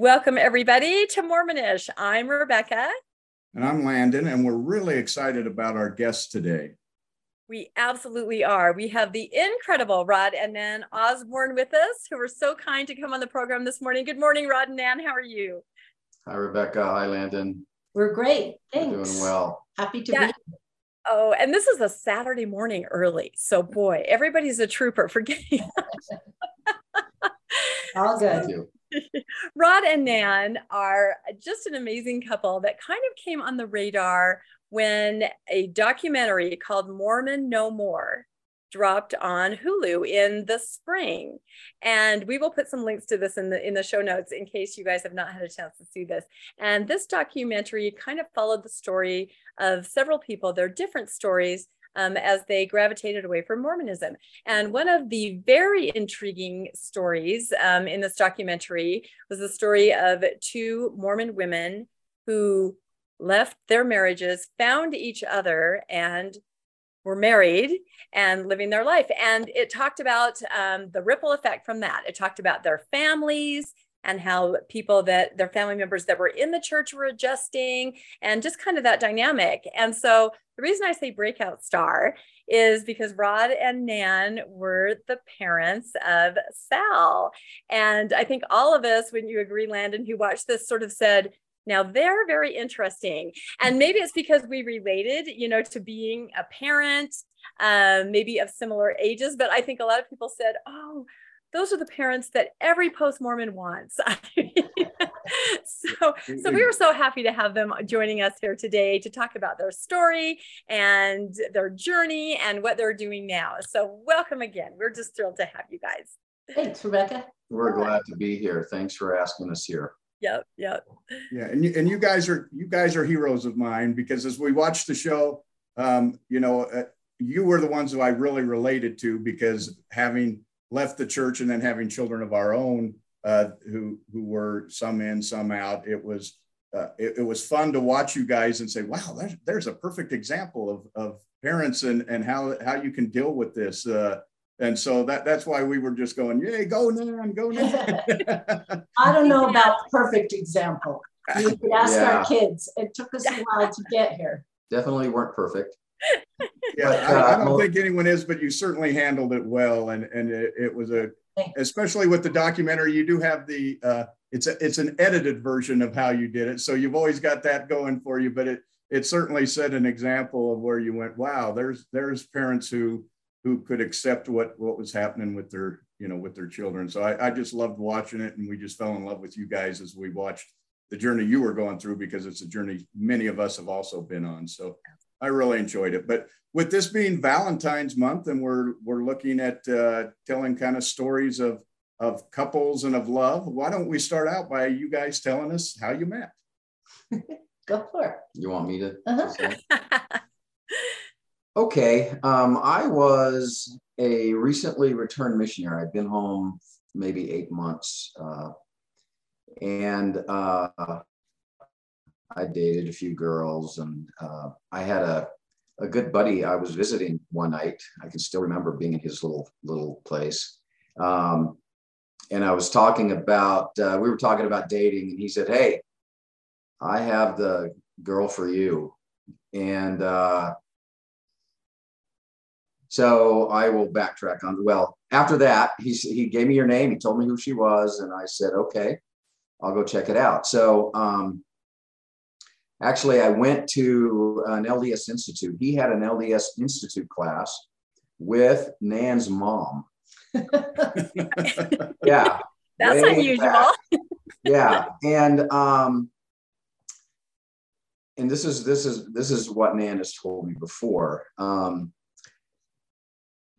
Welcome, everybody, to Mormonish. I'm Rebecca. And I'm Landon, and we're really excited about our guest today. We absolutely are. We have the incredible Rod and Nan Osborne with us, who were so kind to come on the program this morning. Good morning, Rod and Nan. How are you? Hi, Rebecca. Hi, Landon. We're great. Thanks. We're doing well. Happy to yeah. be here. Oh, and this is a Saturday morning early. So, boy, everybody's a trooper for getting. All good. Rod and Nan are just an amazing couple that kind of came on the radar when a documentary called Mormon No More dropped on Hulu in the spring. And we will put some links to this in the in the show notes in case you guys have not had a chance to see this. And this documentary kind of followed the story of several people, their different stories um, as they gravitated away from Mormonism. And one of the very intriguing stories um, in this documentary was the story of two Mormon women who left their marriages, found each other, and were married and living their life. And it talked about um, the ripple effect from that. It talked about their families and how people that their family members that were in the church were adjusting and just kind of that dynamic. And so the reason I say breakout star is because Rod and Nan were the parents of Sal. And I think all of us, when you agree, Landon, who watched this, sort of said, now they're very interesting. And maybe it's because we related, you know, to being a parent, um, maybe of similar ages. But I think a lot of people said, oh, those are the parents that every post Mormon wants. so, so we were so happy to have them joining us here today to talk about their story and their journey and what they're doing now. So, welcome again. We're just thrilled to have you guys. Thanks, Rebecca. We're glad to be here. Thanks for asking us here. Yep, yep. Yeah, and you, and you guys are you guys are heroes of mine because as we watch the show, um, you know, uh, you were the ones who I really related to because having left the church and then having children of our own uh, who who were some in, some out. It was uh, it, it, was fun to watch you guys and say, "Wow, there's, there's a perfect example of, of parents and and how how you can deal with this." Uh, and so that that's why we were just going, "Yay, go Nan, go Nan." I don't know about perfect example. You could ask yeah. our kids. It took us a while to get here. Definitely weren't perfect yeah, but, I, I, don't think anyone is, but you certainly handled it well, and and it, it was a, especially with the documentary, you do have the, uh, it's a, it's an edited version of how you did it, so you've always got that going for you. But it it certainly set an example of where you went, wow, there's there's parents who who could accept what what was happening with their you know with their children. So I, I just loved watching it, and we just fell in love with you guys as we watched the journey you were going through because it's a journey many of us have also been on. So I really enjoyed it. But with this being Valentine's month, and we're we're looking at uh, telling kind of stories of of couples and of love. Why don't we start out by you guys telling us how you met? Go for it. You want me to? Uh-huh. okay. Um, I was a recently returned missionary. I'd been home maybe eight months, uh, and uh, I dated a few girls, and uh, I had a a good buddy I was visiting one night. I can still remember being in his little little place, um, and I was talking about uh, we were talking about dating, and he said, "Hey, I have the girl for you," and uh, so I will backtrack on. Well, after that, he he gave me your name. He told me who she was, and I said, "Okay, I'll go check it out." So. Um, Actually, I went to an LDS Institute. He had an LDS Institute class with Nan's mom. yeah. That's unusual. yeah. And um and this is this is this is what Nan has told me before. Um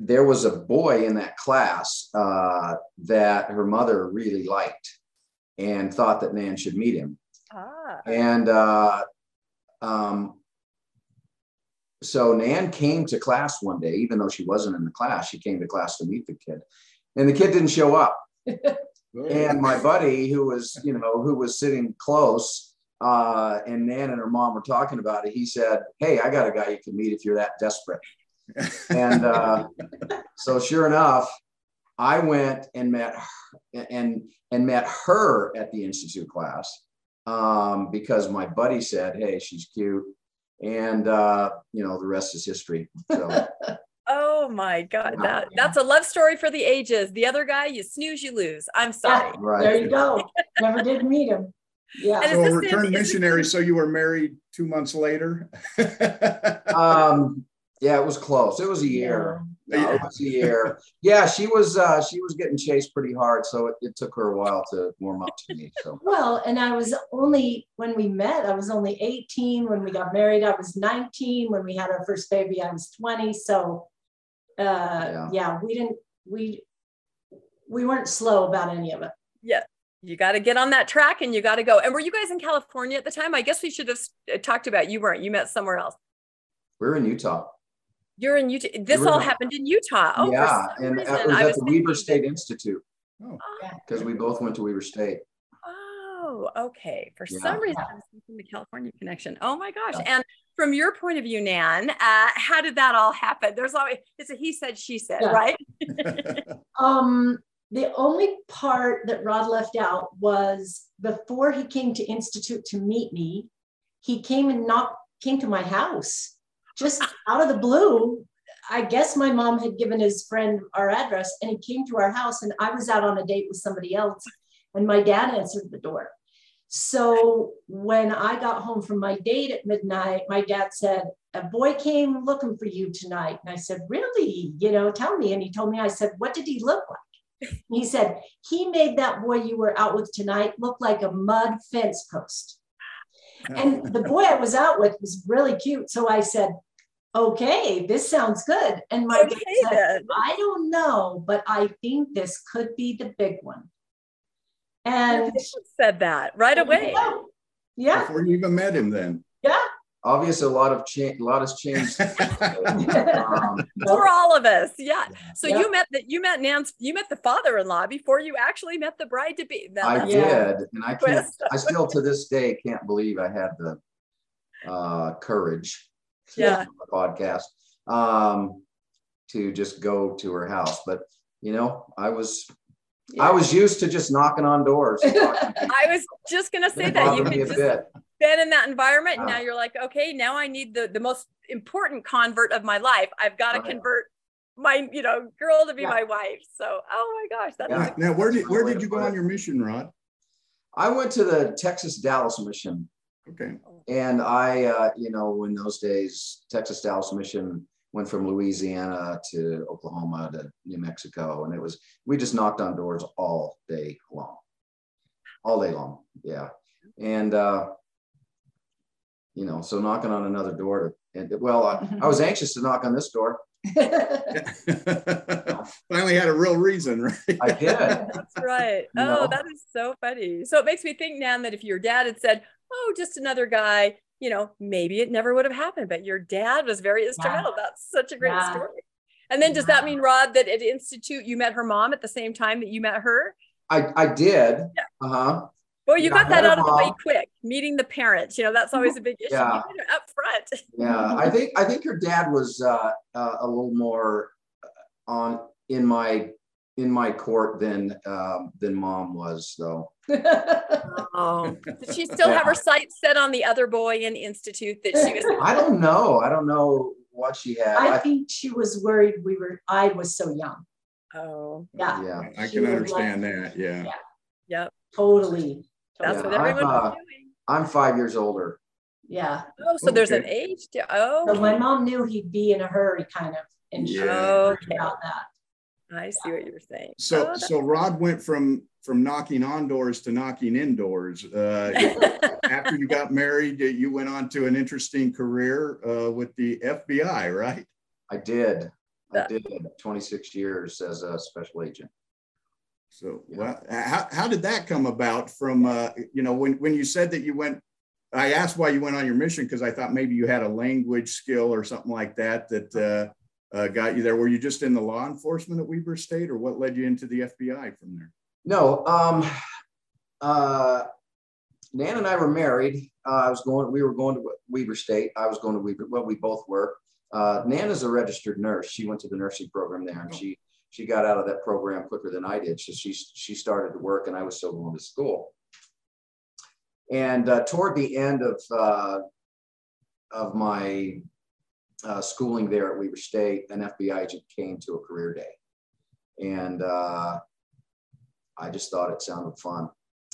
there was a boy in that class uh, that her mother really liked and thought that Nan should meet him. Ah. And uh, um, so Nan came to class one day, even though she wasn't in the class. She came to class to meet the kid, and the kid didn't show up. and my buddy, who was you know who was sitting close, uh, and Nan and her mom were talking about it. He said, "Hey, I got a guy you can meet if you're that desperate." and uh, so, sure enough, I went and met her, and and met her at the institute class um, because my buddy said, "Hey, she's cute," and uh, you know the rest is history. So. oh my God, that that's a love story for the ages. The other guy, you snooze, you lose. I'm sorry. Yeah, right. There you go. Never did meet him. Yeah. so a return missionary. So you were married two months later. um, yeah, it was close. It was a year. Yeah. No, it was a year. Yeah, she was uh, she was getting chased pretty hard, so it, it took her a while to warm up to me. So well, and I was only when we met, I was only 18. When we got married, I was 19. When we had our first baby, I was 20. So uh, yeah. yeah, we didn't we we weren't slow about any of it. Yeah you got to get on that track and you got to go. And were you guys in California at the time? I guess we should have uh, talked about you weren't. You met somewhere else. We're in Utah. You're in Utah. This all not. happened in Utah. Oh, yeah, and reason, it was at was the Weber State Institute. Oh, because we both went to Weber State. Oh, okay. For yeah. some reason, I was thinking the California connection. Oh my gosh! Yeah. And from your point of view, Nan, uh, how did that all happen? There's always it's a he said, she said, yeah. right? um, the only part that Rod left out was before he came to Institute to meet me, he came and knocked, came to my house just out of the blue. I guess my mom had given his friend our address and he came to our house and I was out on a date with somebody else and my dad answered the door. So when I got home from my date at midnight, my dad said, a boy came looking for you tonight. And I said, really? You know, tell me. And he told me, I said, what did he look like? He said, he made that boy you were out with tonight look like a mud fence post. And the boy I was out with was really cute. So I said, okay, this sounds good. And my okay, dad said, I don't know, but I think this could be the big one. And said that right away. Yeah. Before you even met him then. Yeah obviously a lot of change a lot has changed. Um, for all of us yeah. So yeah. you met that you met Nan's you met the father-in-law before you actually met the bride to be. I did and I can't I still to this day can't believe I had the uh, courage yeah. podcast um, to just go to her house. But you know I was yeah. I was used to just knocking on doors. I was just gonna say that. You could just bit. Been in that environment. Wow. Now you're like, okay, now I need the the most important convert of my life. I've got to oh, convert yeah. my you know girl to be yeah. my wife. So oh my gosh, that's yeah. now where did where did you go on your mission, Rod? I went to the Texas Dallas mission. Okay. And I, uh, you know, in those days, Texas Dallas mission went from Louisiana to Oklahoma to New Mexico. And it was, we just knocked on doors all day long, all day long. Yeah. And, uh, you know, so knocking on another door to, and well, I, I was anxious to knock on this door. Finally had a real reason, right? I did. That's right. Oh, no. that is so funny. So it makes me think, Nan, that if your dad had said, oh, just another guy, you know, maybe it never would have happened, but your dad was very instrumental. Yeah. That's such a great yeah. story. And then does yeah. that mean, Rod, that at Institute you met her mom at the same time that you met her? I, I did. Yeah. Uh-huh. Well, you got that out of the way quick. Meeting the parents, you know, that's always a big issue. Yeah. up front. yeah, I think I think your dad was uh, uh, a little more on in my in my court than um, than mom was though. oh, did she still yeah. have her sights set on the other boy in institute that she was? I don't know. I don't know what she had. I, I think she was worried we were. I was so young. Oh, yeah. Yeah, I can understand like, that. Yeah. yeah. Yep. Totally. That's yeah, what everyone I'm, uh, doing. I'm five years older. Yeah. Oh, so okay. there's an age. To, oh. So my mom knew he'd be in a hurry, kind of, and she yeah. okay. about that. I see what you're saying. So, oh, so Rod went from from knocking on doors to knocking indoors. Uh, after you got married, you went on to an interesting career uh, with the FBI, right? I did. I did 26 years as a special agent. So, well, how, how did that come about? From uh, you know, when when you said that you went, I asked why you went on your mission because I thought maybe you had a language skill or something like that that uh, uh, got you there? Were you just in the law enforcement at Weber State, or what led you into the FBI from there? No, um, uh, Nan and I were married. Uh, I was going. We were going to Weber State. I was going to Weber. Well, we both were. Uh, Nan is a registered nurse. She went to the nursing program there, and she she got out of that program quicker than I did. So she she started to work, and I was still going to school. And uh, toward the end of uh, of my uh, schooling there at Weber State, an FBI agent came to a career day, and uh, I just thought it sounded fun,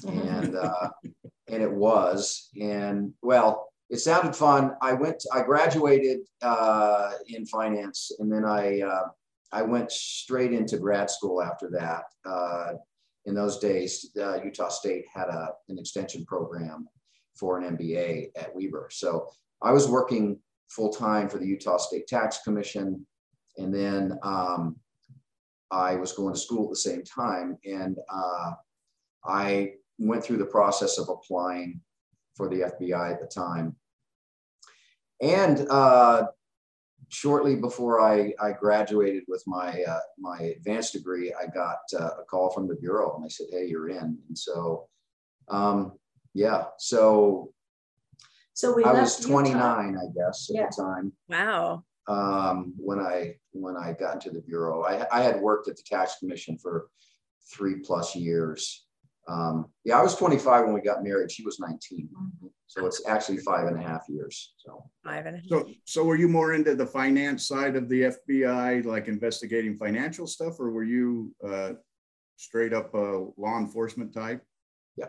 and uh, and it was. And well, it sounded fun. I went. I graduated uh, in finance, and then I I went straight into grad school after that. Uh, in those days, uh, Utah State had a, an extension program for an MBA at Weber. So I was working full time for the Utah State Tax Commission. And then um, I was going to school at the same time. And uh, I went through the process of applying for the FBI at the time. And uh, shortly before I, I graduated with my uh, my advanced degree, I got uh, a call from the bureau, and they said, "Hey, you're in." And so, um, yeah, so so we I was 29, Utah. I guess, at yeah. the time. Wow. Um, when I when I got into the bureau, I, I had worked at the tax commission for three plus years. Um, yeah, I was 25 when we got married. She was 19. Mm-hmm. So it's actually five and a half years. So five and a half. So, so were you more into the finance side of the FBI, like investigating financial stuff, or were you uh, straight up a law enforcement type? Yeah,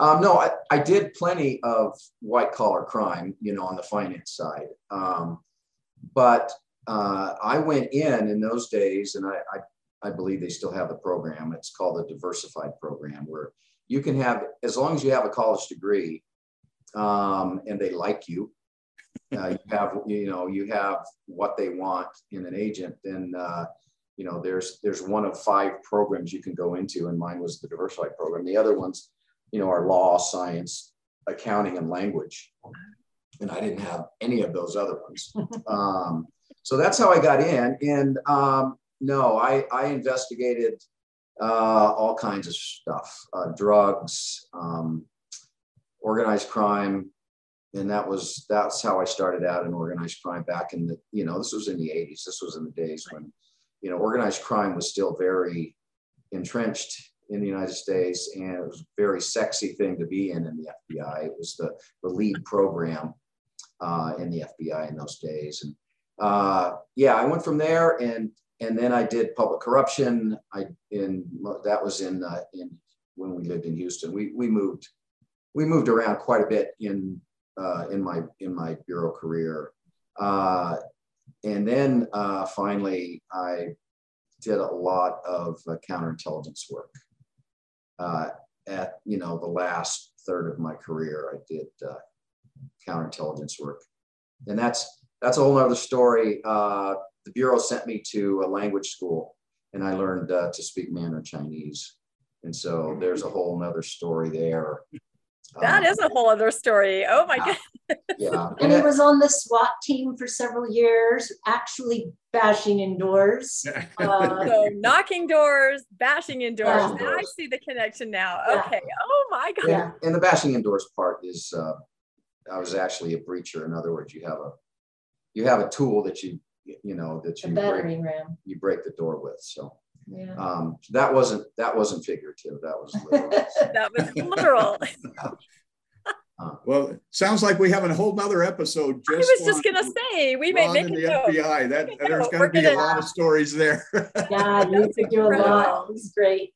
um, no, I, I did plenty of white collar crime, you know, on the finance side. Um, but uh, I went in in those days, and I, I, I believe they still have the program. It's called the diversified program, where you can have, as long as you have a college degree, um, and they like you. Uh, you have, you know, you have what they want in an agent, then, uh, you know, there's there's one of five programs you can go into, and mine was the diversified program. The other ones, you know, are law, science, accounting, and language, and I didn't have any of those other ones. Um, so that's how I got in. And um, no, I I investigated uh, all kinds of stuff, uh, drugs. Um, organized crime and that was that's how i started out in organized crime back in the you know this was in the 80s this was in the days when you know organized crime was still very entrenched in the united states and it was a very sexy thing to be in in the fbi it was the, the lead program uh, in the fbi in those days and uh, yeah i went from there and and then i did public corruption i in that was in uh, in when we lived in houston we we moved we moved around quite a bit in uh, in my in my bureau career, uh, and then uh, finally I did a lot of uh, counterintelligence work. Uh, at you know the last third of my career, I did uh, counterintelligence work, and that's that's a whole other story. The bureau sent me to a language school, and I learned to speak Mandarin Chinese. And so there's a whole nother story there. That um, is a whole other story. Oh my yeah. god. Yeah. and he was on the SWAT team for several years, actually bashing indoors. Uh, so knocking doors, bashing in doors. I see the connection now. Okay. Oh my god. Yeah. And the bashing indoors part is uh, I was actually a breacher. In other words, you have a you have a tool that you you know that you break, ram. you break the door with. So yeah. Um, that wasn't that wasn't figurative. That was literal. that was literal. Uh, well, sounds like we have a whole nother episode. Just I was just gonna say we may make the FBI. That there's going to be a lot of stories there. yeah, you could do a lot. It was great.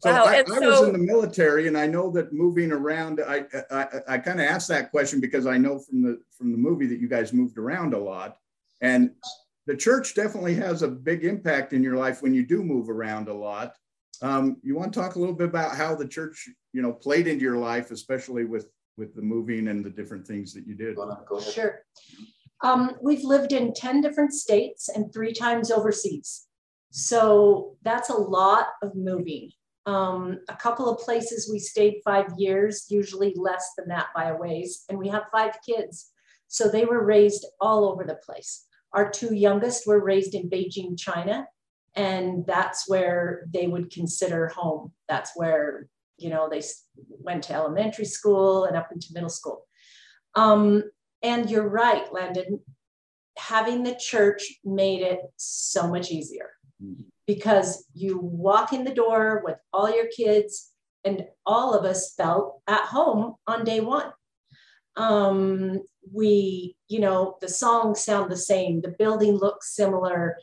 So wow, I, I so, was in the military, and I know that moving around. I I, I kind of asked that question because I know from the from the movie that you guys moved around a lot, and the church definitely has a big impact in your life when you do move around a lot. Um, you want to talk a little bit about how the church, you know, played into your life, especially with with the moving and the different things that you did. Sure. Um, we've lived in 10 different states and three times overseas. So that's a lot of moving. Um, a couple of places we stayed five years, usually less than that by a ways. And we have five kids. So they were raised all over the place. Our two youngest were raised in Beijing, China, and that's where they would consider home. That's where, you know, they went to elementary school and up into middle school. Um, and you're right, Landon, having the church made it so much easier. because you walk in the door with all your kids, and all of us felt at home on day one. Um, we, you know, the songs sound the same, the building looks similar,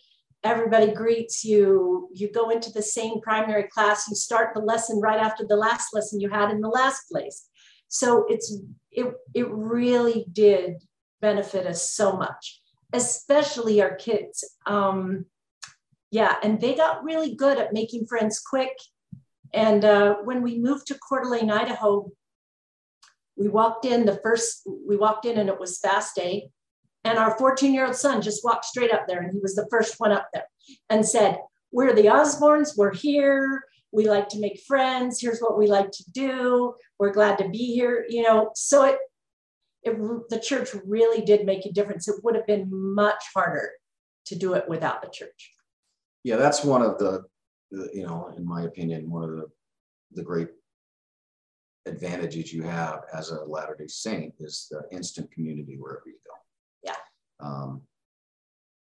everybody greets you, you go into the same primary class, you start the lesson right after the last lesson you had in the last place. So it's it it really did benefit us so much, especially our kids. Um, yeah, and they got really good at making friends quick. And uh, when we moved to Coeur d'Alene, Idaho, we walked in the first, we walked in and it was fast day. And our 14 year old son just walked straight up there and he was the first one up there and said, We're the Osbornes, we're here. We like to make friends. Here's what we like to do. We're glad to be here. You know, so it, it the church really did make a difference. It would have been much harder to do it without the church. Yeah, that's one of the, the you know, in my opinion, one of the the great advantages you have as a Latter Day Saint is the instant community wherever you go. Yeah. Um,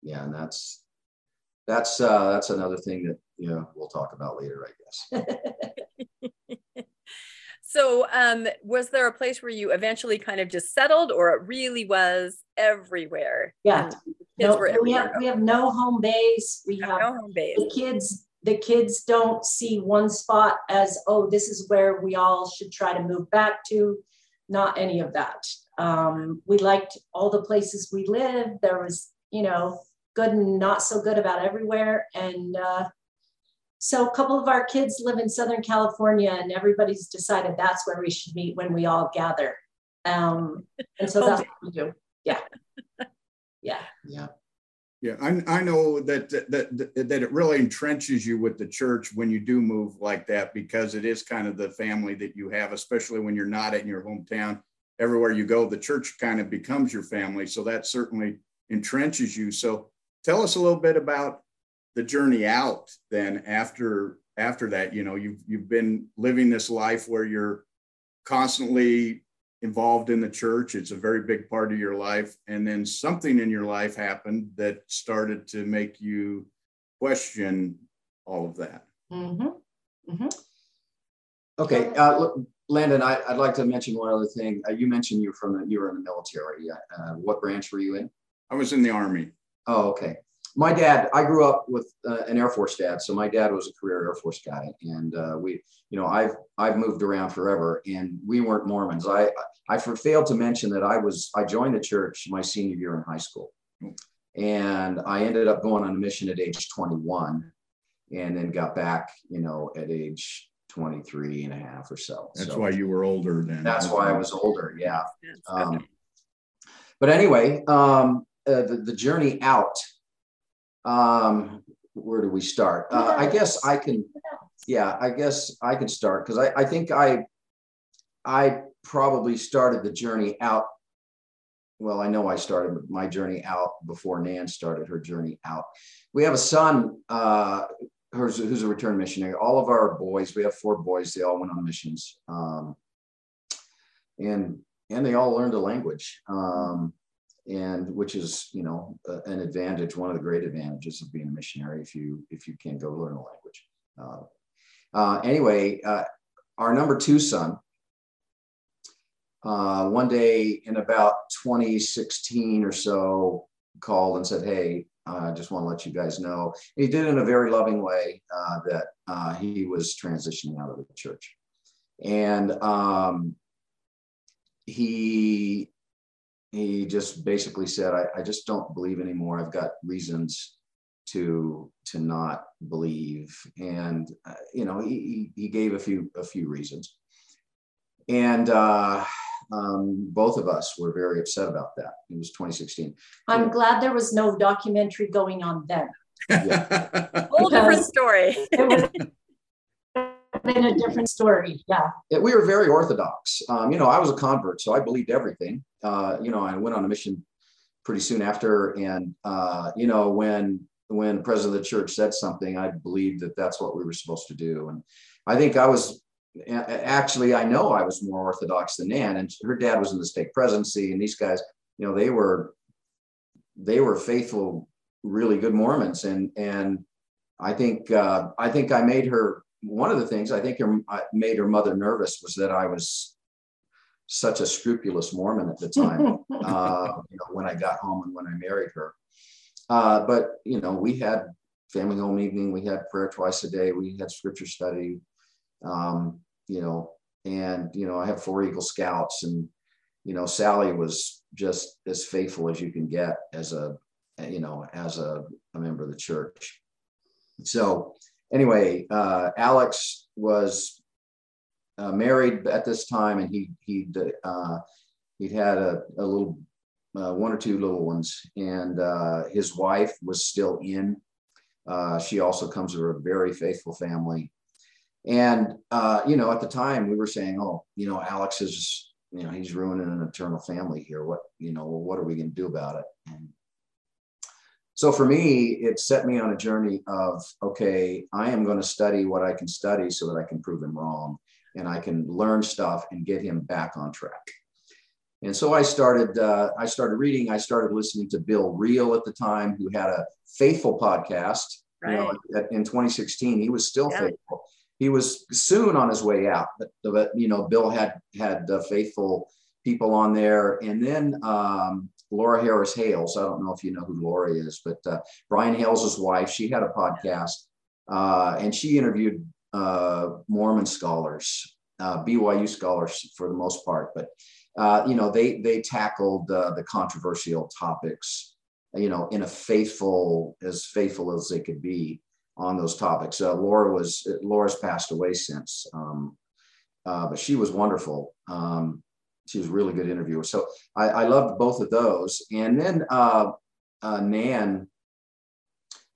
yeah, and that's that's uh, that's another thing that you know we'll talk about later, I guess. so, um, was there a place where you eventually kind of just settled, or it really was everywhere? Yeah. No, we have we have no home base. We have, have no home base. The kids the kids don't see one spot as oh this is where we all should try to move back to. Not any of that. Um, we liked all the places we lived. There was you know good and not so good about everywhere. And uh, so a couple of our kids live in Southern California and everybody's decided that's where we should meet when we all gather. Um, and so that's what we do. Yeah. Yeah. Yeah. Yeah, I, I know that, that that it really entrenches you with the church when you do move like that because it is kind of the family that you have, especially when you're not in your hometown. Everywhere you go, the church kind of becomes your family, so that certainly entrenches you. So tell us a little bit about the journey out then after after that you know you've you've been living this life where you're constantly involved in the church. It's a very big part of your life. And then something in your life happened that started to make you question all of that. Mm-hmm. Mm-hmm. okay uh, look, landon I, would like to mention one other thing. Uh, you mentioned you were from the, you were in the military. Uh, what branch were you in? I was in the army. Oh, okay. My dad, I grew up with uh, an Air Force dad, so my dad was a career Air Force guy, and uh, we, you know, I've I've moved around forever, and we weren't Mormons. I I failed to mention that I was I joined the church my senior year in high school, and I ended up going on a mission at age 21, and then got back, you know, at age 23 and a half or so. That's so, why you were older then. That's why I was older. Yeah. Um, but anyway, um, uh, the, the journey out, um, where do we start? Uh, I guess I can, yeah, I guess I can start because I, I think I, I probably started the journey out. Well, I know I started my journey out before Nan started her journey out. We have a son uh, who's, who's a return missionary. All of our boys, we have four boys, they all went on missions. Um, and and they all learned a language. Um, and which is you know uh, an advantage one of the great advantages of being a missionary if you if you can go learn a language. Uh, uh, anyway uh, our number two son uh, one day in about 2016 or so called and said hey i just want to let you guys know. He did in a very loving way uh, that he was transitioning out of the church. And um, he he just basically said, I, I just don't believe anymore. I've got reasons to to not believe. And uh, you know he, he gave a few a few reasons. And uh, um, both of us were very upset about that. It was 2016 i'm glad there was no documentary going on then. Yeah. whole different story been a different story. Yeah. yeah we were very orthodox. Um, you know, I was a convert, so I believed everything. Uh, you know, I went on a mission pretty soon after, and uh, you know, when when the president of the church said something, I believed that that's what we were supposed to do. And I think I was actually, I know I was more orthodox than Nan, and her dad was in the state presidency, and these guys, you know, they were they were faithful, really good Mormons, and and I think uh, I think I made her one of the things I think her, made her mother nervous was that I was such a scrupulous Mormon at the time. uh, you know, when I got home and when I married her. Uh, but you know, we had family home evening, we had prayer twice a day, we had scripture study. Um, you know, and you know, I have four Eagle Scouts, and you know, Sally was just as faithful as you can get as a you know as a, a member of the church. So anyway, uh, Alex was uh, married at this time, and he he uh, he'd had a, a little uh, one or two little ones, and uh, his wife was still in. Uh, she also comes from a very faithful family, and you know, at the time we were saying, "Oh, you know, Alex is." You know, he's ruining an eternal family here. What, you know, what are we going to do about it? And so for me, it set me on a journey of okay, I am going to study what I can study so that I can prove him wrong and I can learn stuff and get him back on track. And so I started. Uh, I started reading. I started listening to Bill Reel at the time, who had a faithful podcast. Right. You know, in 2016, he was still yeah. faithful. He was soon on his way out, but, but you know, Bill had had uh, faithful people on there, and then um, Laura Harris Hales. I don't know if you know who Laura is, but uh, Brian Hales' wife, she had a podcast uh, and she interviewed uh, Mormon scholars, uh, BYU scholars for the most part. But, uh, you know, they, they tackled the controversial topics, you know, in a faithful, as faithful as they could be on those topics. Uh, Laura was, Laura's passed away since, um, but she was wonderful. Um, she was a really good interviewer. So I, I loved both of those. And then uh, uh, Nan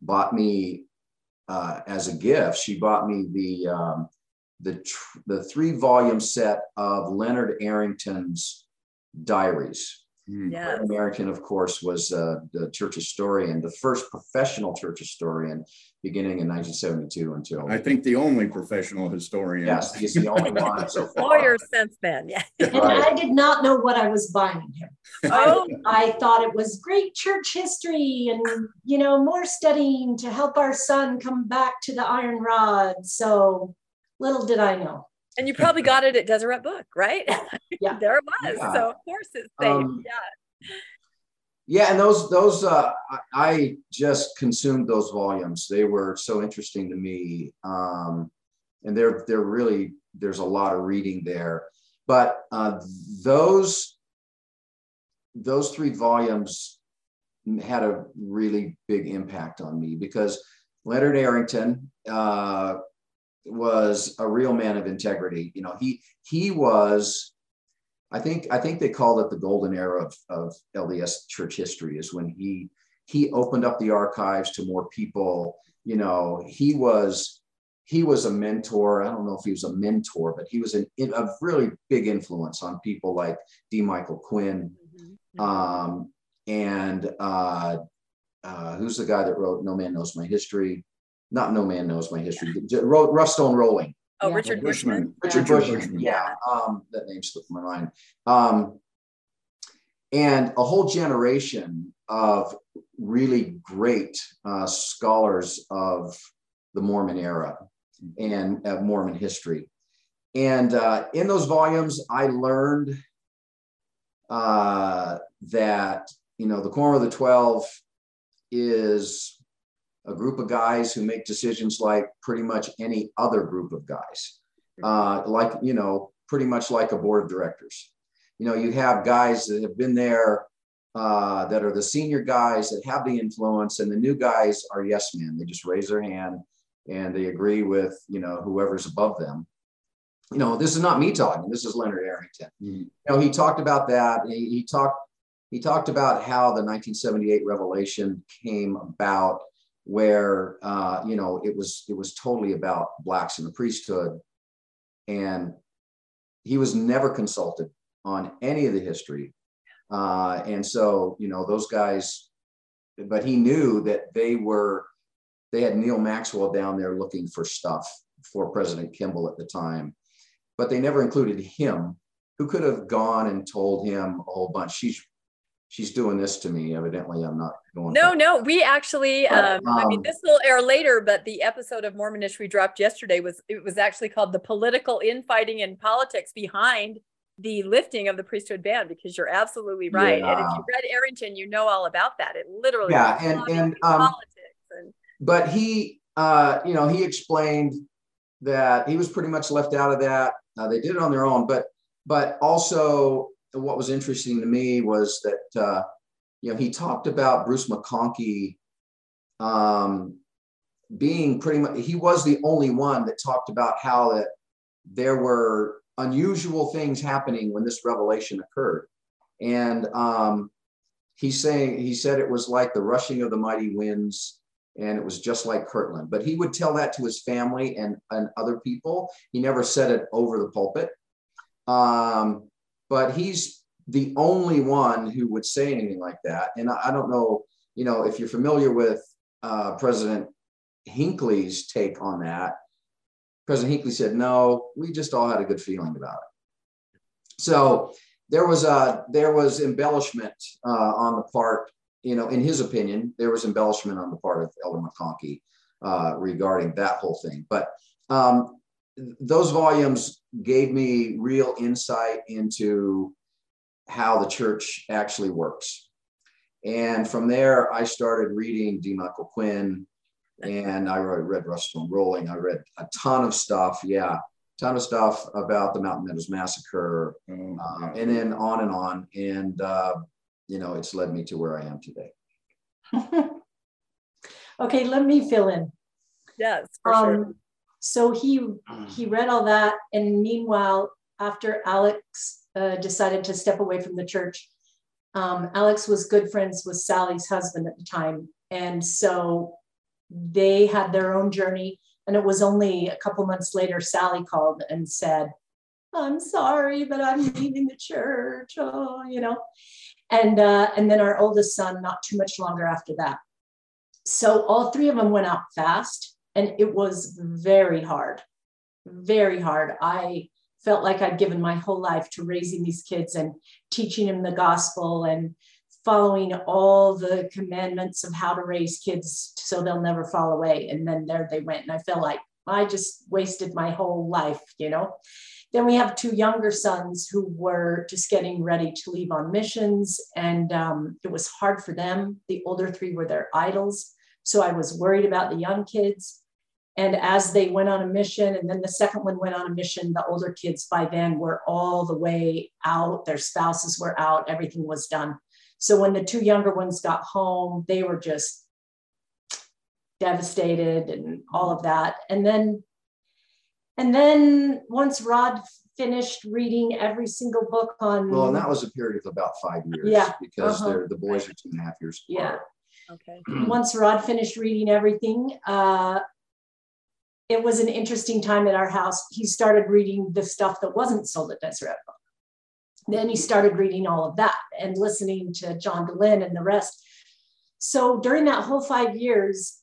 bought me uh, as a gift. She bought me the um, the tr- the three volume set of Leonard Arrington's diaries. Mm. Yeah. Arrington, of course, was uh, the church historian, the first professional church historian, beginning in 1972 until. I think the only professional historian. Yes, he's the only one so far. Lawyer since then, yeah. And I did not know what I was buying him. Oh. I, I thought it was great church history and, you know, more studying to help our son come back to the iron rod. So little did I know. And you probably got it at Deseret Book, right? Yeah. there it was. Yeah. So of course it's safe. Um, yeah. Yeah, and those those uh, I just consumed those volumes. They were so interesting to me, um, and they're they're really there's a lot of reading there. But uh, those those three volumes had a really big impact on me because Leonard Arrington uh, was a real man of integrity. You know, he he was. I think I think they called it the golden era of, of LDS church history is when he he opened up the archives to more people. You know, he was he was a mentor. I don't know if he was a mentor, but he was an, a really big influence on people like D. Michael Quinn, mm-hmm. um, and uh, uh, who's the guy that wrote "No Man Knows My History." Not No Man Knows My History, Rough Stone Rolling. Oh, yeah. Richard Bushman. Richard Bushman. Bushman. Yeah, um, that name slipped my mind. Um, and a whole generation of really great uh, scholars of the Mormon era and uh, Mormon history. And uh, in those volumes, I learned uh, that you know the Quorum of the Twelve is a group of guys who make decisions like pretty much any other group of guys, uh, like, you know, pretty much like a board of directors. You know, you have guys that have been there uh, that are the senior guys that have the influence, and the new guys are yes men. They just raise their hand and they agree with, you know, whoever's above them. You know, this is not me talking. This is Leonard Arrington. Mm-hmm. You know, he talked about that. He, he talked he talked about how the 1978 revelation came about where uh, you know it was it was totally about blacks in the priesthood, and he was never consulted on any of the history, uh, and so you know those guys, but he knew that they were they had Neal Maxwell down there looking for stuff for President Kimball at the time, but they never included him, who could have gone and told him a whole bunch. She's she's doing this to me. Evidently, I'm not going. No, no, we actually. Um, um, I mean, um, this will air later, but the episode of Mormonish we dropped yesterday was it was actually called "The Political Infighting and Politics Behind the Lifting of the Priesthood Ban." Because you're absolutely right, yeah. and if you read Arrington, you know all about that. It literally, yeah, and and um, politics and. But he, uh, you know, he explained that he was pretty much left out of that. Uh, they did it on their own, but but also what was interesting to me was that uh, you know he talked about Bruce McConkie um, being pretty much he was the only one that talked about how that there were unusual things happening when this revelation occurred, and um, he's saying he said it was like the rushing of the mighty winds. And it was just like Kirtland, but he would tell that to his family and, and other people. He never said it over the pulpit. Um, but he's the only one who would say anything like that. And I, I don't know, you know, if you're familiar with uh, President Hinckley's take on that. President Hinckley said, "No, we just all had a good feeling about it." So there was a there was embellishment uh, on the part, you know, in his opinion, there was embellishment on the part of Elder McConkie uh, regarding that whole thing. But um, those volumes gave me real insight into how the church actually works. And from there, I started reading D. Michael Quinn, and I read Rough Stone Rolling. I read a ton of stuff. Yeah, ton of stuff about the Mountain Meadows Massacre, oh, uh, and then on and on. And uh, you know, it's led me to where I am today. okay, let me fill in. Yes, for um, sure. So he mm. he read all that, and meanwhile, after Alex uh, decided to step away from the church, um, Alex was good friends with Sally's husband at the time, and so they had their own journey. And it was only a couple months later, Sally called and said, "I'm sorry, but I'm leaving the church." Oh, you know, and uh, and then our oldest son, not too much longer after that. So all three of them went out fast and it was very hard, very hard. I felt like I'd given my whole life to raising these kids and teaching them the gospel and following all the commandments of how to raise kids so they'll never fall away. And then there they went. And I felt like I just wasted my whole life, you know. Then we have two younger sons who were just getting ready to leave on missions, and um, it was hard for them. The older three were their idols. So I was worried about the young kids. And as they went on a mission, and then the second one went on a mission, the older kids by then were all the way out, their spouses were out, everything was done. So when the two younger ones got home, they were just devastated and all of that. And then and then once Rod finished reading every single book on well, and that was a period of about five years. Yeah. Because uh-huh. the boys are two and a half years apart. Yeah. Okay. Once Rod finished reading everything, uh, it was an interesting time at our house. He started reading the stuff that wasn't sold at Deseret. Book. Then he started reading all of that and listening to John Dehlin and the rest. So during that whole five years,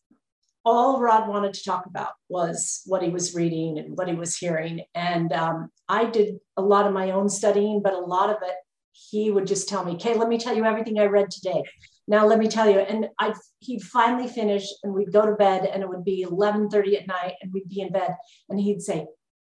all Rod wanted to talk about was what he was reading and what he was hearing. And um, I did a lot of my own studying, but a lot of it, he would just tell me, okay, let me tell you everything I read today now let me tell you and i he'd finally finish and we'd go to bed and it would be 11.30 at night and we'd be in bed. And he'd say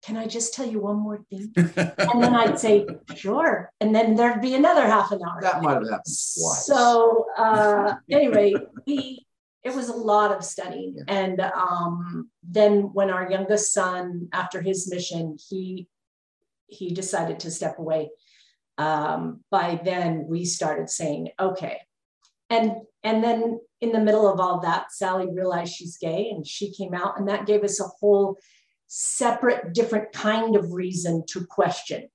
can i just tell you one more thing? And then i'd say sure. And then there'd be another half an hour. That might have happened twice. So uh, anyway we it was a lot of studying. Yeah. and um, then when our youngest son after his mission he he decided to step away um, by then we started saying okay and and then in the middle of all that sally realized she's gay and she came out and that gave us a whole separate different kind of reason to question.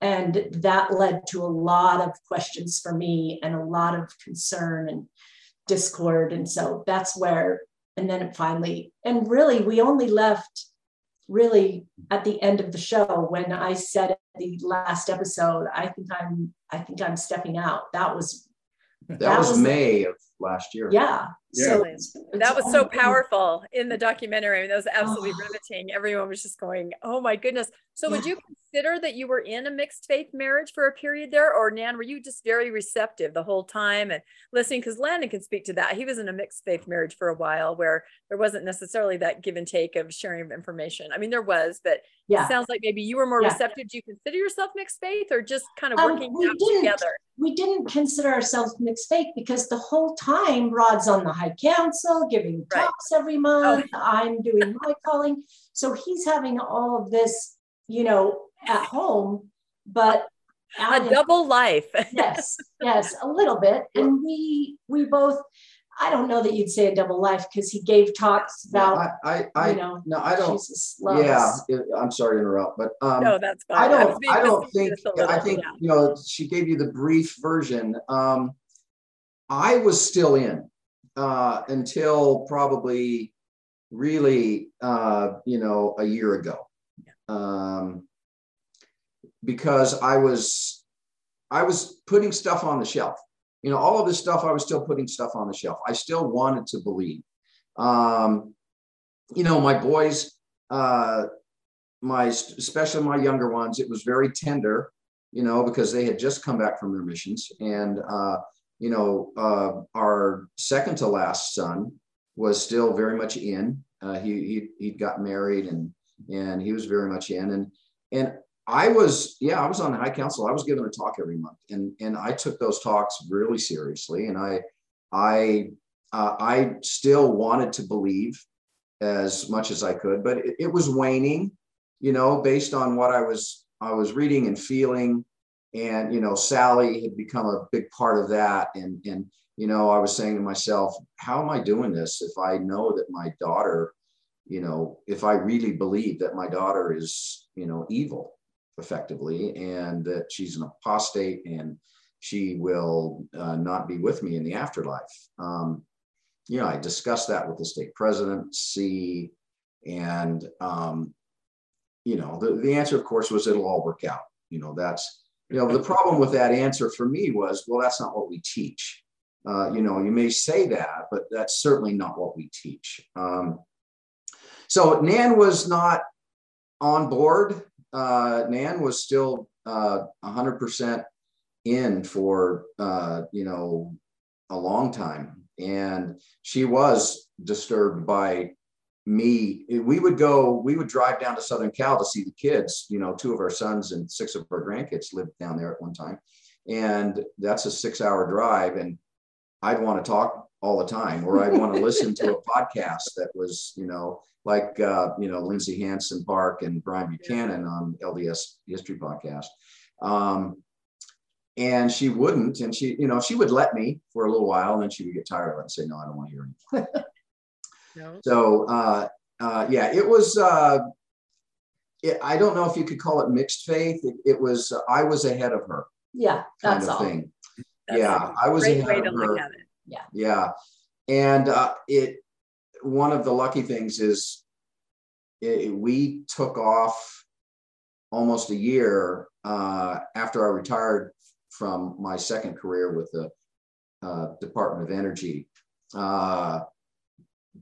And that led to a lot of questions for me and a lot of concern and discord. And so that's where and then it finally and really we only left really at the end of the show when i said the last episode i think i'm i think i'm stepping out. That was that, was, was, May of last year. Yeah. yeah. So it's, that was so powerful in the documentary. I mean, that was absolutely oh. riveting. Everyone was just going, "Oh my goodness!" So, yeah. would you consider that you were in a mixed faith marriage for a period there, or Nan, were you just very receptive the whole time and listening? Because Landon can speak to that. He was in a mixed faith marriage for a while where there wasn't necessarily that give and take of sharing of information. I mean, there was, but yeah. it sounds like maybe you were more yeah. receptive. Do you consider yourself mixed faith, or just kind of um, working um, together? We didn't consider ourselves mixed faith because the whole time Rod's on the High Council giving right. talks every month. Oh. I'm doing my calling, so he's having all of this, you know, at home, but a double life. yes, yes, a little bit. And we we both I don't know that you'd say a double life because he gave talks about I, I, you know no I don't Jesus yeah it, I'm sorry to interrupt but um no that's fine I don't I don't think I think yeah. you know she gave you the brief version um I was still in uh until probably really uh you know a year ago um because I was I was putting stuff on the shelf. You know, all of this stuff, I was still putting stuff on the shelf. I still wanted to believe. Um, you know, my boys, uh, my especially my younger ones, it was very tender, you know, because they had just come back from their missions. And uh, you know, uh, our second to last son was still very much in. Uh, he he he'd got married and and he was very much in. And and I was, yeah, I was on the High Council. I was giving a talk every month, and and I took those talks really seriously. And I, I, uh, I still wanted to believe as much as I could, but it, it, was waning, you know, based on what I was I was reading and feeling. And you know, Sally had become a big part of that, and and you know, I was saying to myself, how am I doing this if I know that my daughter, you know, if I really believe that my daughter is, you know, evil effectively, and that she's an apostate and she will uh, not be with me in the afterlife. Um, you know, I discussed that with the stake president, C, and um, you know, the, the answer, of course, was it'll all work out. You know, that's you know, the problem with that answer for me was, well, that's not what we teach. Uh, you know, you may say that, but that's certainly not what we teach. Um, so Nan was not on board uh, Nan was still uh, 100% in for, uh, you know, a long time. And she was disturbed by me. We would go, we would drive down to Southern Cal to see the kids. You know, two of our sons and six of our grandkids lived down there at one time. And that's a six hour drive. And I'd want to talk all the time, or I'd want to listen to a podcast that was, you know, like uh, you know Lindsay Hansen Park and Brian Buchanan on LDS History Podcast. Um, and she wouldn't, and she, you know, she would let me for a little while, and then she would get tired of it and say, "No, I don't want to hear anymore." no. So, uh, uh, yeah, it was. Uh, it, I don't know if you could call it mixed faith. It, it was. I was ahead of her. Yeah, that's all. Thing. That's yeah, I was ahead of her. Yeah. Yeah, and uh, it one of the lucky things is it, we took off almost a year uh, after I retired from my second career with the uh, Department of Energy. Uh,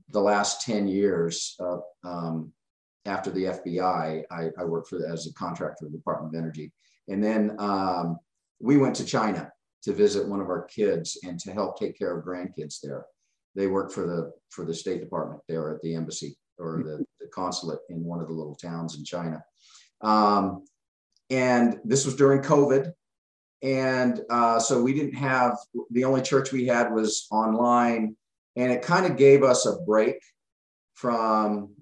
the last 10 years um, after the FBI, I, I, worked for as a contractor for the Department of Energy. And then um, we went to China to visit one of our kids and to help take care of grandkids there they work for the for the State Department there at the embassy or the, the consulate in one of the little towns in China. Um, and this was during COVID. And uh, so we didn't have, the only church we had was online. And it kind of gave us a break from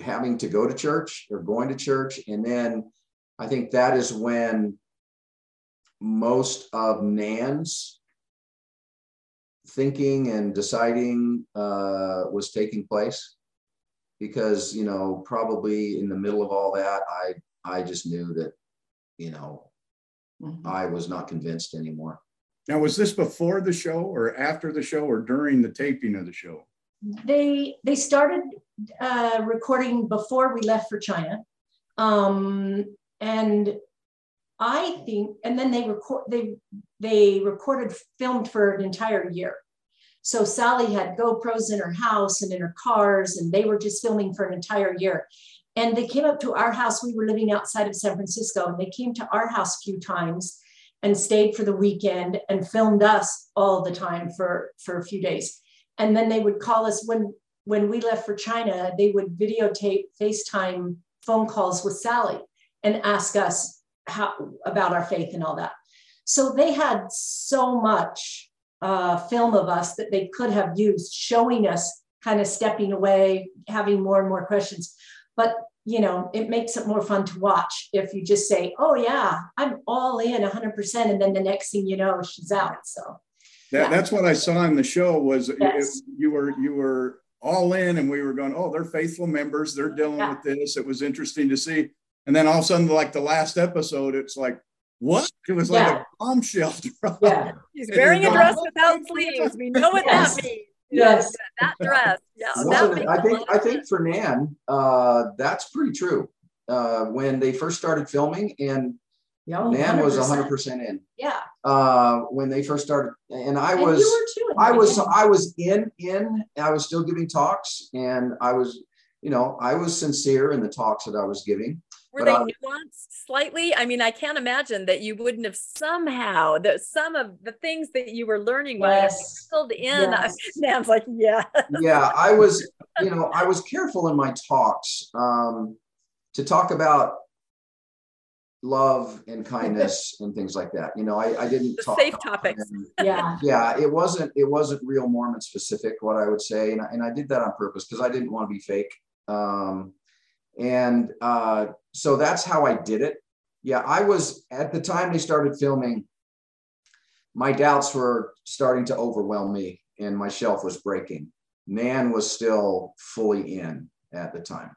having to go to church or going to church. And then I think that is when most of Nan's thinking and deciding uh, was taking place because you know probably in the middle of all that i i just knew that you know mm-hmm. i was not convinced anymore now was this before the show or after the show or during the taping of the show they they started uh, recording before we left for china um, and i think and then they record they they recorded filmed for an entire year So Sally had GoPros in her house and in her cars, and they were just filming for an entire year. And they came up to our house. We were living outside of San Francisco, and they came to our house a few times and stayed for the weekend and filmed us all the time for, for a few days. And then they would call us when when we left for China, they would videotape FaceTime phone calls with Sally and ask us how about our faith and all that. So they had so much uh, film of us that they could have used, showing us kind of stepping away, having more and more questions. But you know, it makes it more fun to watch if you just say, "Oh yeah, I'm all in 100%," and then the next thing you know, she's out. So that, yeah. that's what I saw in the show was yes. it, you were you were all in, and we were going, "Oh, they're faithful members. They're dealing yeah. with this." It was interesting to see, and then all of a sudden, like the last episode, it's like, what? It was like yeah. a bombshell. Yeah. He's wearing a dress without sleeves. We know what yes. that means. Yes. that dress. Yeah. That I think I think for Nan, uh, that's pretty true. Uh, when they first started filming and yeah, Nan 100%. was 100% in. Yeah. Uh, when they first started and I and was too, I was I was in in I was still giving talks and I was you know, I was sincere in the talks that I was giving. Were they I, nuanced slightly? I mean, I can't imagine that you wouldn't have somehow that some of the things that you were learning yes. filled in. Yes. Nan's like, yeah. yeah, I was, you know, I was careful in my talks um, to talk about love and kindness and things like that. You know, I, I didn't the talk safe topics. yeah. Yeah. It wasn't, it wasn't real Mormon specific, what I would say. And I, and I did that on purpose because I didn't want to be fake. Um, and uh, so that's how I did it. Yeah, I was at the time they started filming, my doubts were starting to overwhelm me and my shelf was breaking. Nan was still fully in at the time.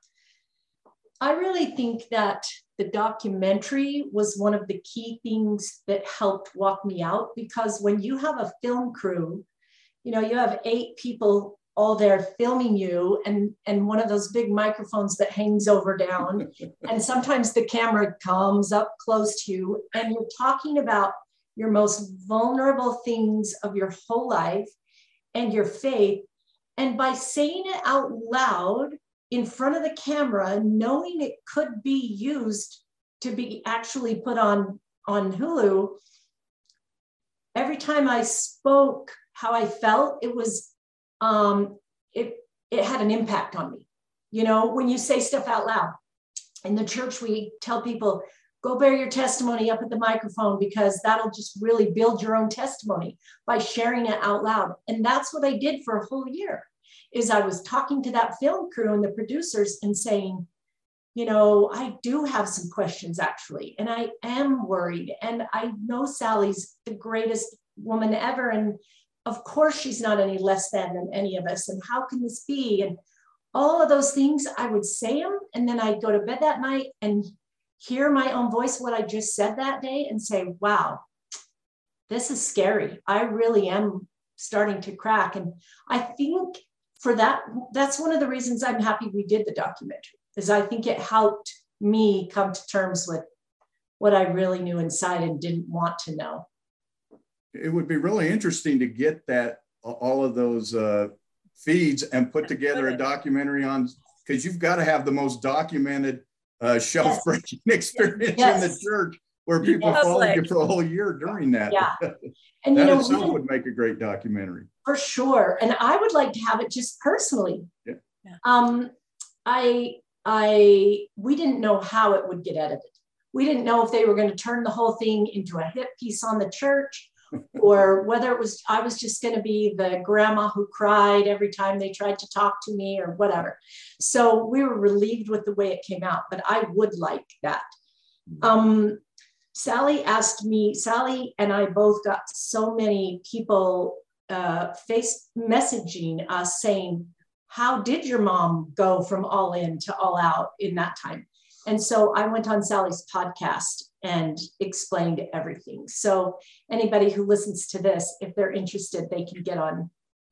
I really think that the documentary was one of the key things that helped walk me out because when you have a film crew, you know, you have eight people all there filming you and and one of those big microphones that hangs over down. And sometimes the camera comes up close to you and you're talking about your most vulnerable things of your whole life and your faith. And by saying it out loud in front of the camera knowing it could be used to be actually put on on Hulu every time I spoke how I felt it was um, it, it had an impact on me. You know, when you say stuff out loud in the church, we tell people, go bear your testimony up at the microphone because that'll just really build your own testimony by sharing it out loud. And that's what I did for a whole year is I was talking to that film crew and the producers and saying, you know, I do have some questions actually, and I am worried. And I know Sally's the greatest woman ever. And of course she's not any less than than any of us and how can this be? And all of those things i would say them and then i'd go to bed that night and hear my own voice what i just said that day and say wow this is scary. I really am starting to crack. And i think for that that's one of the reasons i'm happy we did the documentary is i think it helped me come to terms with what i really knew inside and didn't want to know it would be really interesting to get that all of those uh, feeds and put together a documentary on because you've got to have the most documented uh, shelf breaking yes. experience yes. in the church where people yes. followed you for a whole year during that. Yeah. And that you know, itself would make a great documentary. For sure. And I would like to have it just personally. Yeah. Um, I I we didn't know how it would get edited. We didn't know if they were going to turn the whole thing into a hit piece on the church or whether it was I was just going to be the grandma who cried every time they tried to talk to me or whatever. So we were relieved with the way it came out, but I would like that. Um, Sally asked me, Sally and I both got so many people uh, face messaging us saying, How did your mom go from all in to all out in that time? And so I went on Sally's podcast and explained everything. So anybody who listens to this, if they're interested, they can get on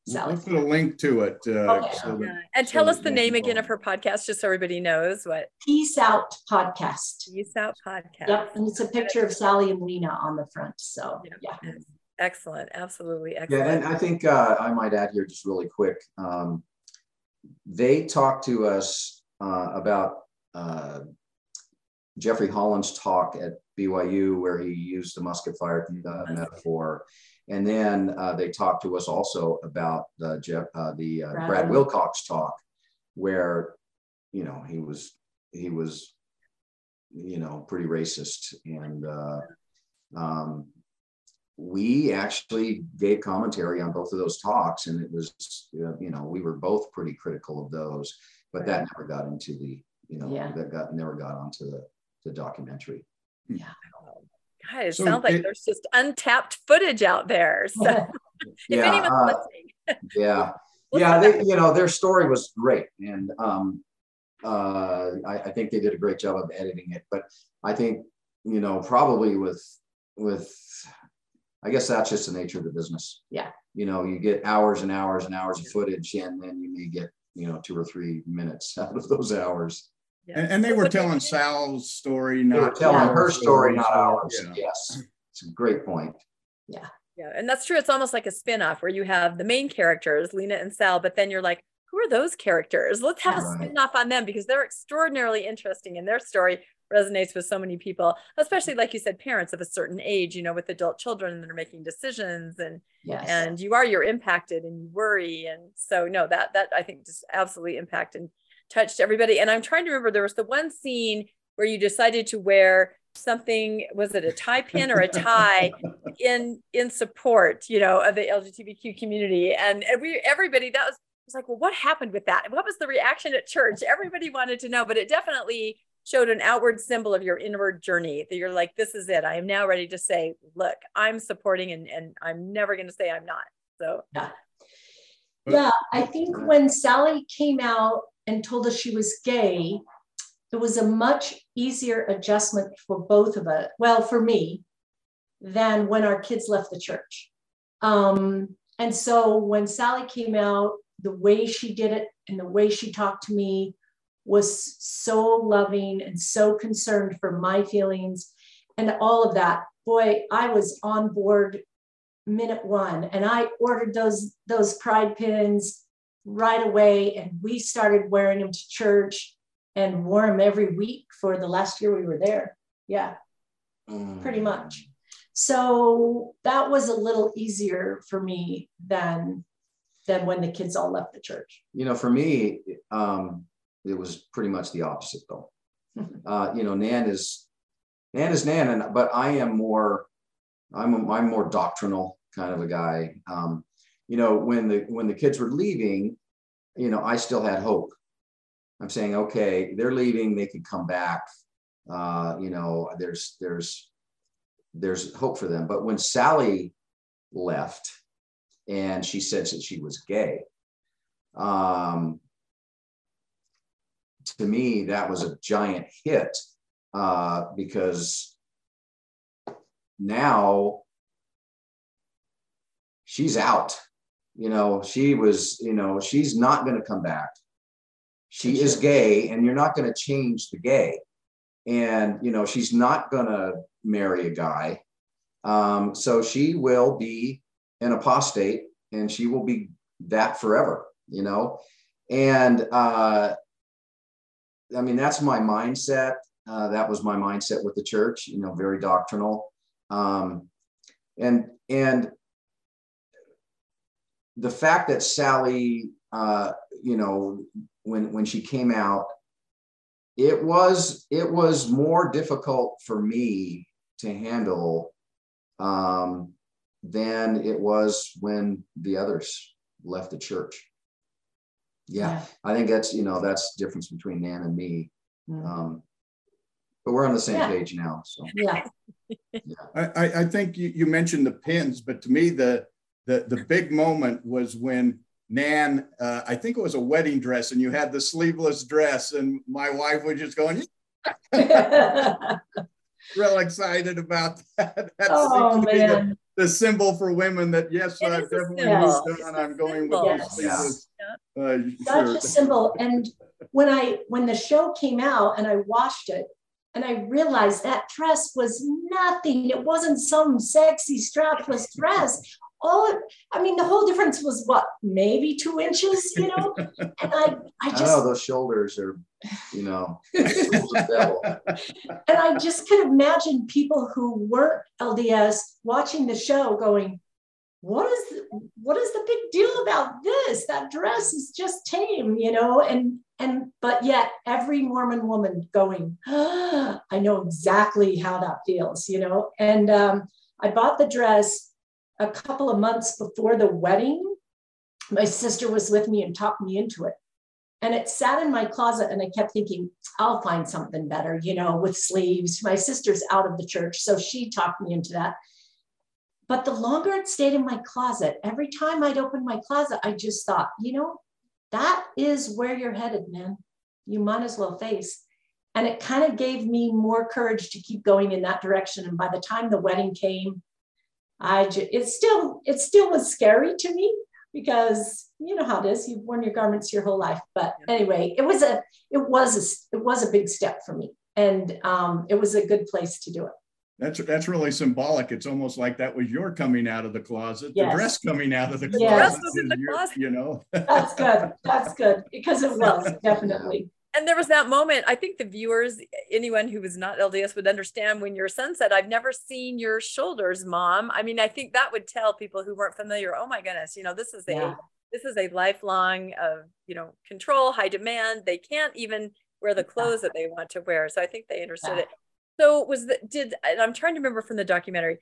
Sally. I'll put a link to it. Uh, okay. so that, and tell so us the name again of her podcast, just so everybody knows what. Peace Out Podcast. Peace Out Podcast. Yep, and it's a picture of Sally and Lena on the front. So yeah. yeah. Excellent. Absolutely excellent. Yeah, and I think uh, I might add here just really quick. Um, they talked to us uh, about uh, Jeffrey Holland's talk at BYU, where he used the musket fire uh, metaphor. And then uh, they talked to us also about the, Jeff, uh, the Brad. Brad Wilcox talk, where, you know, he was, he was, you know, pretty racist. And um, we actually gave commentary on both of those talks and it was you know we were both pretty critical of those but right. that never got into the you know yeah. that got never got onto the the documentary. Yeah. God, it so sounds like it, there's just untapped footage out there. So if yeah, anyone's uh, listening. yeah. Yeah they, you know their story was great. And um uh I, I think they did a great job of editing it. But i think you know probably with with I guess that's just the nature of the business. Yeah. You know, you get hours and hours and hours of footage, and then you may get, you know, two or three minutes out of those hours. Yeah. And, and, they were telling Sal's story, not they were telling her story, not ours. Yeah. Yes. It's a great point. Yeah. Yeah. And that's true. It's almost like a spin-off where you have the main characters, Lena and Sal, but then you're like, who are those characters? Let's have a spin-off on them because they're extraordinarily interesting and their story resonates with so many people, especially like you said, parents of a certain age, you know, with adult children that are making decisions and yes. and you are you're impacted and you worry. And so no, that that I think just absolutely impacted and touched everybody. And I'm trying to remember there was the one scene where you decided to wear something was it a tie pin or a tie in in support you know of the lgbtq community and we everybody that was was like well what happened with that what was the reaction at church everybody wanted to know but it definitely showed an outward symbol of your inward journey that you're like, this is it. I am now ready to say, look, I'm supporting and, and I'm never going to say I'm not. So, yeah. Yeah. I think when Sally came out and told us she was gay, it was a much easier adjustment for both of us. Well, for me, than when our kids left the church. Um, and so when Sally came out, the way she did it and the way she talked to me was so loving and so concerned for my feelings and all of that. Boy, I was on board minute one and I ordered those those pride pins right away and we started wearing them to church and wore them every week for the last year we were there. Yeah. Mm. Pretty much. So that was a little easier for me than than when the kids all left the church. You know, for me, um, it was pretty much the opposite though. Uh, you know, Nan is Nan is Nan, and but I am more, I'm a, I'm more doctrinal kind of a guy. Um, you know, when the when the kids were leaving, you know, I still had hope. I'm saying, okay, they're leaving, they could come back. Uh, you know, there's there's there's hope for them. But when Sally left and she said that she was gay, um, to me, that was a giant hit uh, because now she's out. You know, she was, you know, she's not going to come back. She is gay, and you're not going to change the gay. And, you know, she's not going to marry a guy. Um, so she will be an apostate and she will be that forever, you know. And uh, I mean, that's my mindset. Uh, that was my mindset with the church, you know, very doctrinal. Um, and, and the fact that Sally, uh, you know, when, when she came out, it was, it was more difficult for me to handle um, than it was when the others left the church yeah, yeah, I think that's you know that's the difference between Nan and me. Mm. Um, but we're on the same yeah. page now. So yeah, yeah. I, I think you, you mentioned the pins, but to me the the the big moment was when Nan, uh, I think it was a wedding dress, and you had the sleeveless dress, and my wife was just going. real excited about that. That oh, man the symbol for women that yes, it I've definitely moved on. I'm going with yes. yes. Uh, Such sure. a symbol. And when I when the show came out and I watched it, And I realized that dress was nothing. It wasn't some sexy strapless dress. All it, I mean, the whole difference was what, maybe two inches, you know? And I, I just. I know those shoulders are, you know, and I just could imagine people who weren't LDS watching the show going, what is what is the big deal about this that dress is just tame you know and and but yet every mormon woman going ah, i know exactly how that feels you know and um, i bought the dress a couple of months before the wedding my sister was with me and talked me into it and it sat in my closet and i kept thinking i'll find something better you know with sleeves my sister's out of the church so she talked me into that but the longer it stayed in my closet, every time I'd open my closet, I just thought, you know, that is where you're headed, man. You might as well face. And it kind of gave me more courage to keep going in that direction. And by the time the wedding came, I just, it still, it still was scary to me because you know how it is. You've worn your garments your whole life. But anyway, it was a, it was a, it was a big step for me. And um, it was a good place to do it. That's that's really symbolic. It's almost like that was your coming out of the closet, yes. the dress coming out of the closet. Yes. was in the closet. You know. That's good. That's good because it was definitely. And there was that moment. I think the viewers, anyone who was not LDS, would understand when your son said, "I've never seen your shoulders, mom." I mean, I think that would tell people who weren't familiar. Oh my goodness, you know, this is a yeah. this is a lifelong of you know control, high demand. They can't even wear the clothes that they want to wear. So I think they understood yeah. it. So was that did and I'm trying to remember from the documentary.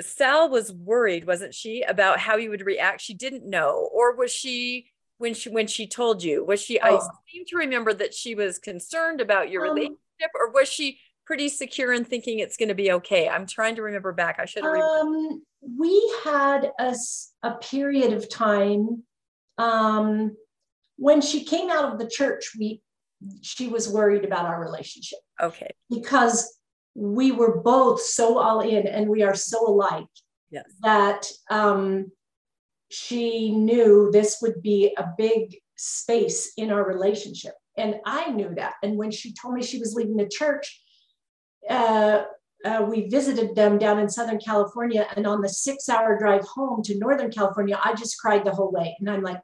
Sal was worried, wasn't she, about how you would react? She didn't know, or was she when she when she told you? Was she? Oh. I seem to remember that she was concerned about your um, relationship, or was she pretty secure in thinking it's going to be okay? I'm trying to remember back. I should have. Um, we had a a period of time um, when she came out of the church. We she was worried about our relationship. Okay. Because we were both so all in and we are so alike yes. that um, she knew this would be a big space in our relationship. And I knew that. And when she told me she was leaving the church, uh, uh, we visited them down in Southern California. And on the six hour drive home to Northern California, I just cried the whole way. And I'm like,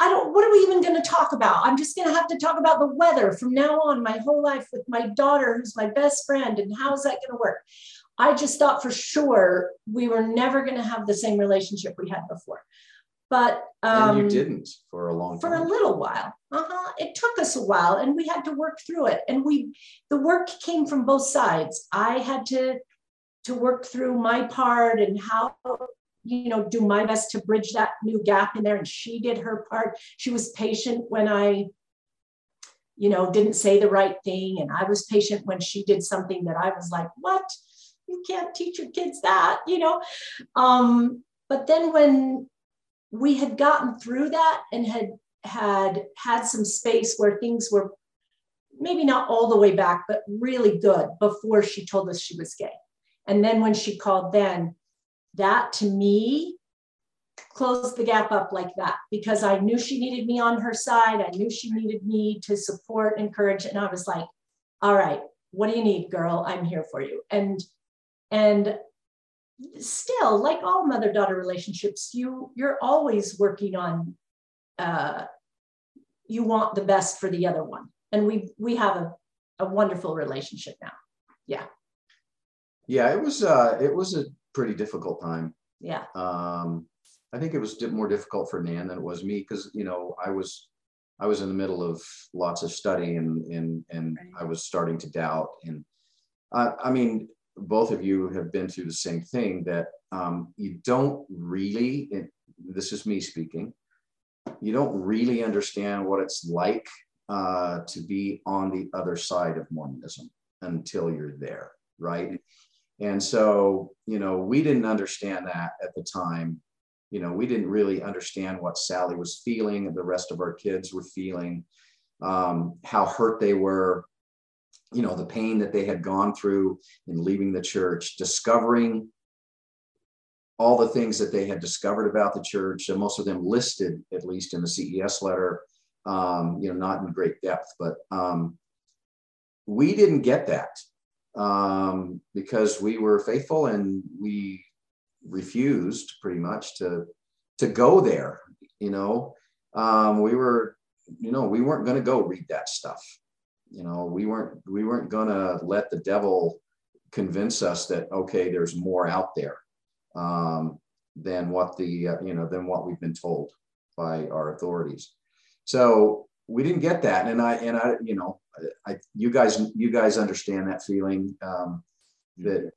I don't, what are we even going to talk about? I'm just going to have to talk about the weather from now on, my whole life with my daughter, who's my best friend. And how's that going to work? I just thought for sure we were never going to have the same relationship we had before. But um, and you um, didn't for a long time. For a little while. Uh-huh. It took us a while and we had to work through it. And we the work came from both sides. I had to to work through my part and how you know do my best to bridge that new gap in there and she did her part she was patient when i you know didn't say the right thing and i was patient when she did something that i was like what you can't teach your kids that you know um, but then when we had gotten through that and had had had some space where things were maybe not all the way back, but really good before she told us she was gay. And then when she called, then that to me closed the gap up like that because I knew she needed me on her side. I knew she needed me to support, encourage. And I was like, all right, what do you need, girl? I'm here for you. And and still like all mother daughter relationships you you're always working on uh, you want the best for the other one. And we we have a, a wonderful relationship now. Yeah. Yeah it was uh it was a pretty difficult time. Yeah. Um i think it was more difficult for nan than it was me because you know i was i was in the middle of lots of study and and and right. i was starting to doubt. And uh, i mean both of you have been through the same thing that um, you don't really, this is me speaking, you don't really understand what it's like uh, to be on the other side of Mormonism until you're there, right? And so, you know, we didn't understand that at the time. You know, we didn't really understand what Sally was feeling, the rest of our kids were feeling, um, how hurt they were, you know, the pain that they had gone through in leaving the church, discovering all the things that they had discovered about the church, and most of them listed, at least in the CES letter, um, you know, not in great depth, but um, we didn't get that um, because we were faithful and we refused pretty much to to go there. You know, um, we were, you know, we weren't going to go read that stuff. You know, we weren't we weren't going to let the devil convince us that okay, there's more out there um, than what the uh, you know than what we've been told by our authorities. So we didn't get that, and I and I you know I you guys you guys understand that feeling um, that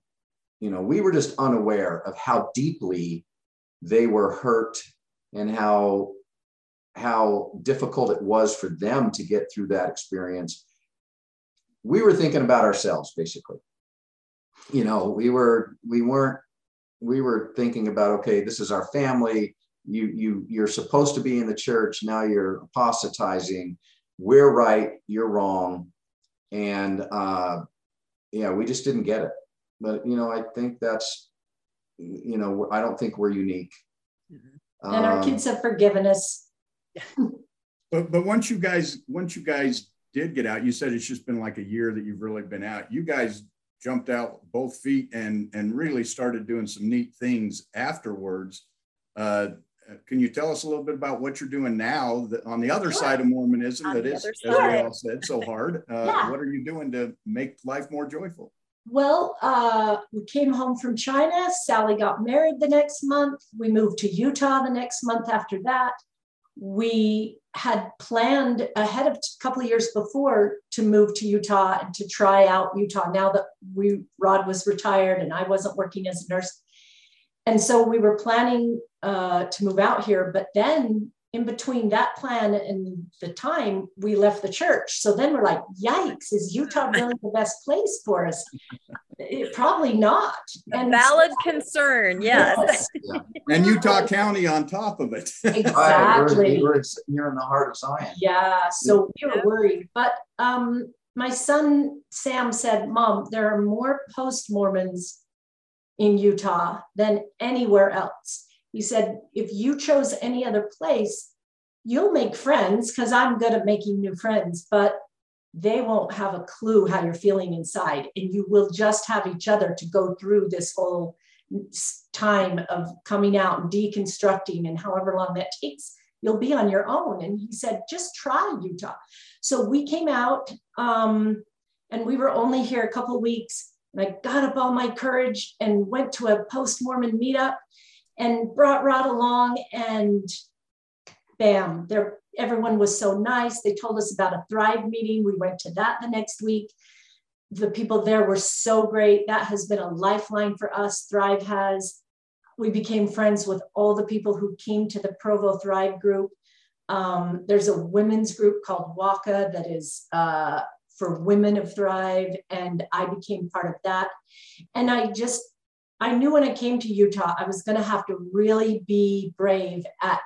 you know we were just unaware of how deeply they were hurt and how how difficult it was for them to get through that experience we were thinking about ourselves basically. You know we were we weren't we were thinking about okay this is our family. You you you're supposed to be in the church. Now you're apostatizing. We're right. You're wrong. And uh yeah we just didn't get it. But you know i think that's you know i don't think we're unique. Mm-hmm. and our kids have forgiven us. But but once you guys once you guys did get out you said it's just been like a year that you've really been out you guys jumped out both feet and and really started doing some neat things afterwards uh, can you tell us a little bit about what you're doing now that on the other sure. side of Mormonism on that is, as we all said, so hard? Uh, yeah. What are you doing to make life more joyful? Well, uh, we came home from China. Sally got married the next month. We moved to Utah the next month after that we had planned ahead of a couple of years before to move to Utah and to try out Utah now that we Rod was retired and I wasn't working as a nurse. And so we were planning uh, to move out here, but then in between that plan and the time we left the church. So then we're like, yikes, is Utah really the best place for us? It, probably not. And valid so, concern, yes. yes. Yeah. And Utah County on top of it. Exactly. we're, we're, in the heart of Zion. Yeah, so we were worried. But um, my son Sam said, Mom, there are more post Mormons in Utah than anywhere else. He said, if you chose any other place, you'll make friends because I'm good at making new friends, but they won't have a clue how you're feeling inside. And you will just have each other to go through this whole time of coming out and deconstructing and however long that takes you'll be on your own and he said just try utah so we came out um, and we were only here a couple weeks and i got up all my courage and went to a post-mormon meetup and brought Rod along and bam, there everyone was so nice. They told us about a Thrive meeting. We went to that the next week. The people there were so great. That has been a lifeline for us. Thrive has. We became friends with all the people who came to the Provo Thrive group. Um, there's a women's group called WACA that is uh, for women of Thrive, and I became part of that. And I just I knew when I came to Utah, I was going to have to really be brave at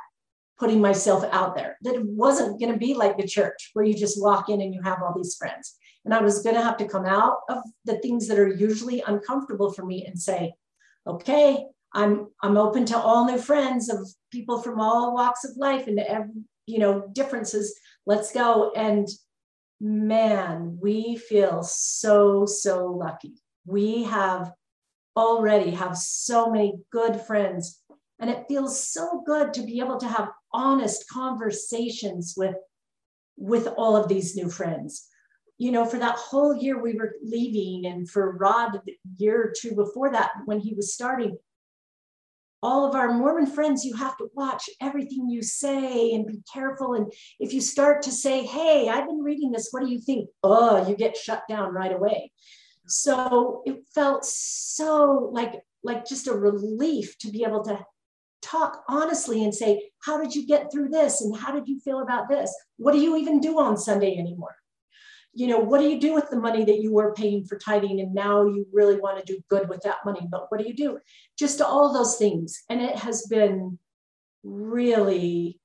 putting myself out there. That it wasn't going to be like the church where you just walk in and you have all these friends. And I was going to have to come out of the things that are usually uncomfortable for me and say, okay, I'm I'm open to all new friends of people from all walks of life and every, you know differences. Let's go. And man, we feel so so lucky. We have already have so many good friends. And it feels so good to be able to have honest conversations with, with all of these new friends. You know, for that whole year we were leaving, and for Rod, the year or two before that, when he was starting, all of our Mormon friends, you have to watch everything you say and be careful. And if you start to say, Hey, I've been reading this, what do you think? Oh, you get shut down right away. So it felt so like like just a relief to be able to talk honestly and say, how did you get through this? And how did you feel about this? What do you even do on Sunday anymore? You know, what do you do with the money that you were paying for tithing and now you really want to do good with that money? But what do you do? Just all those things. And it has been really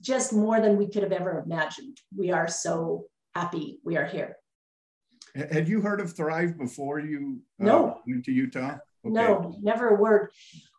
just more than we could have ever imagined. We are so happy we are here. Had you heard of Thrive before you uh, went to Utah? Okay. No, never a word.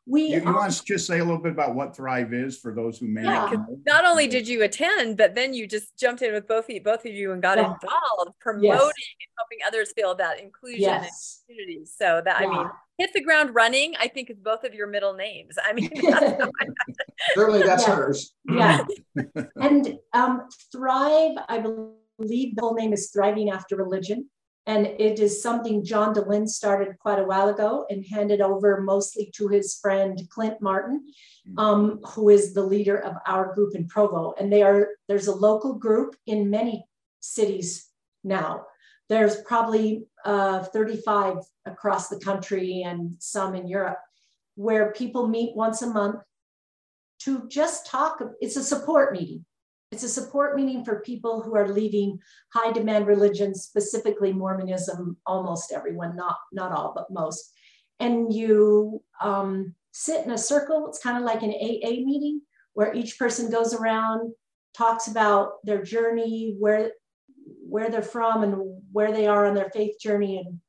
We you, you um, want to just say a little bit about what Thrive is for those who may yeah. not? Not only did you attend, but then you just jumped in with both of you, both of you and got yeah. involved promoting yes. and helping others feel about inclusion yes. and community. So that yeah. I mean, hit the ground running, I think is both of your middle names. I mean, certainly that's hers. Yeah. and um, Thrive, I believe the whole name is Thriving After Religion. And it is something John Dehlin started quite a while ago and handed over mostly to his friend Clint Martin, mm. um, who is the leader of our group in Provo. And they are there's a local group in many cities now. There's probably uh, 35 across the country and some in Europe where people meet once a month to just talk. It's a support meeting. It's a support meeting for people who are leaving high demand religions, specifically Mormonism, almost everyone, not, not all, but most. And you um, sit in a circle. It's kind of like an AA meeting where each person goes around, talks about their journey, where, where they're from and where they are on their faith journey. And,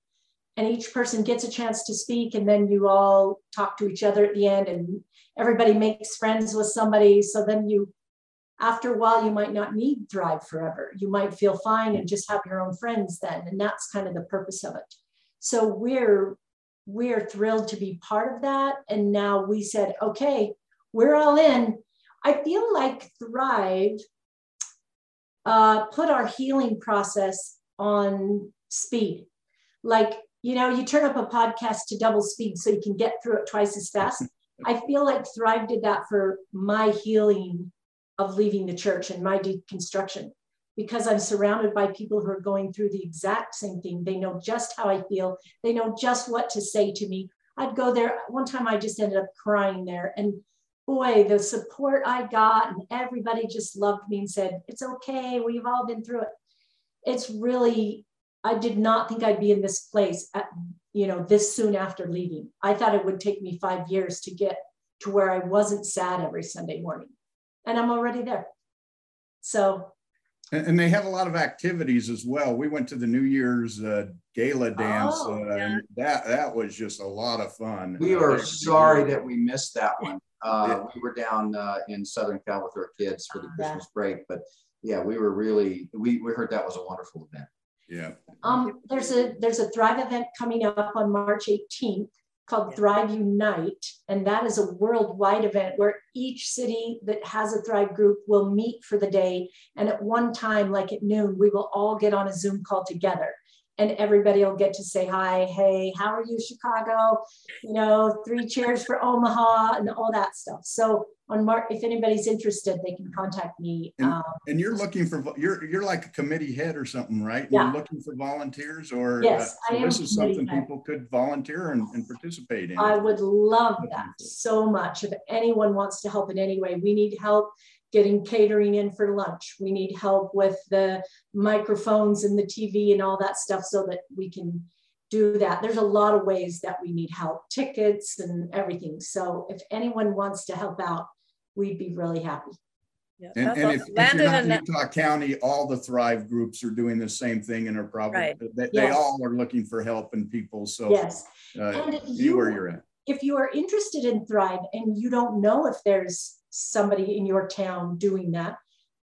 and each person gets a chance to speak. And then you all talk to each other at the end and everybody makes friends with somebody. So then you after a while, you might not need Thrive forever. You might feel fine and just have your own friends then. And that's kind of the purpose of it. So we're we're thrilled to be part of that. And now we said, okay, we're all in. I feel like Thrive uh, put our healing process on speed. Like, you know, you turn up a podcast to double speed so you can get through it twice as fast. I feel like Thrive did that for my healing of leaving the church and my deconstruction because I'm surrounded by people who are going through the exact same thing. They know just how I feel, they know just what to say to me. I'd go there. One time I just ended up crying there. And boy, the support I got, and everybody just loved me and said, It's okay. We've all been through it. It's really, I did not think I'd be in this place at, you know, this soon after leaving. I thought it would take me five years to get to where I wasn't sad every Sunday morning and I'm already there. So. And, they have a lot of activities as well. We went to the New Year's uh, gala dance, oh, uh, yeah. and that that was just a lot of fun. We were uh, sorry that we missed that one. Uh, we were down uh, in Southern Cal with our kids for the Christmas break, but yeah, we were really we we heard that was a wonderful event. Yeah. Um, there's a there's a Thrive event coming up on March 18th called Thrive Unite. And that is a worldwide event where each city that has a Thrive group will meet for the day. And at one time, like at noon, we will all get on a Zoom call together and everybody will get to say hi. Hey how are you chicago? You know three cheers for omaha and all that stuff. So on mark if anybody's interested they can contact me and, um, and you're looking for you're you're like a committee head or something right? Yeah. you're looking for volunteers or yes uh, so this is something head. people could volunteer and, and participate in. I would love that so much. If anyone wants to help in any way we need help getting catering in for lunch. We need help with the microphones and the TV and all that stuff so that we can do that. There's a lot of ways that we need help, tickets and everything. So if anyone wants to help out, we'd be really happy. Yeah, and, and if, if, you're not in Utah County, all the Thrive groups are doing the same thing and are probably, right. they, yes. they, all are looking for help and people. So yes. Uh, and if you, where you're at. If you are interested in Thrive and you don't know if there's somebody in your town doing that,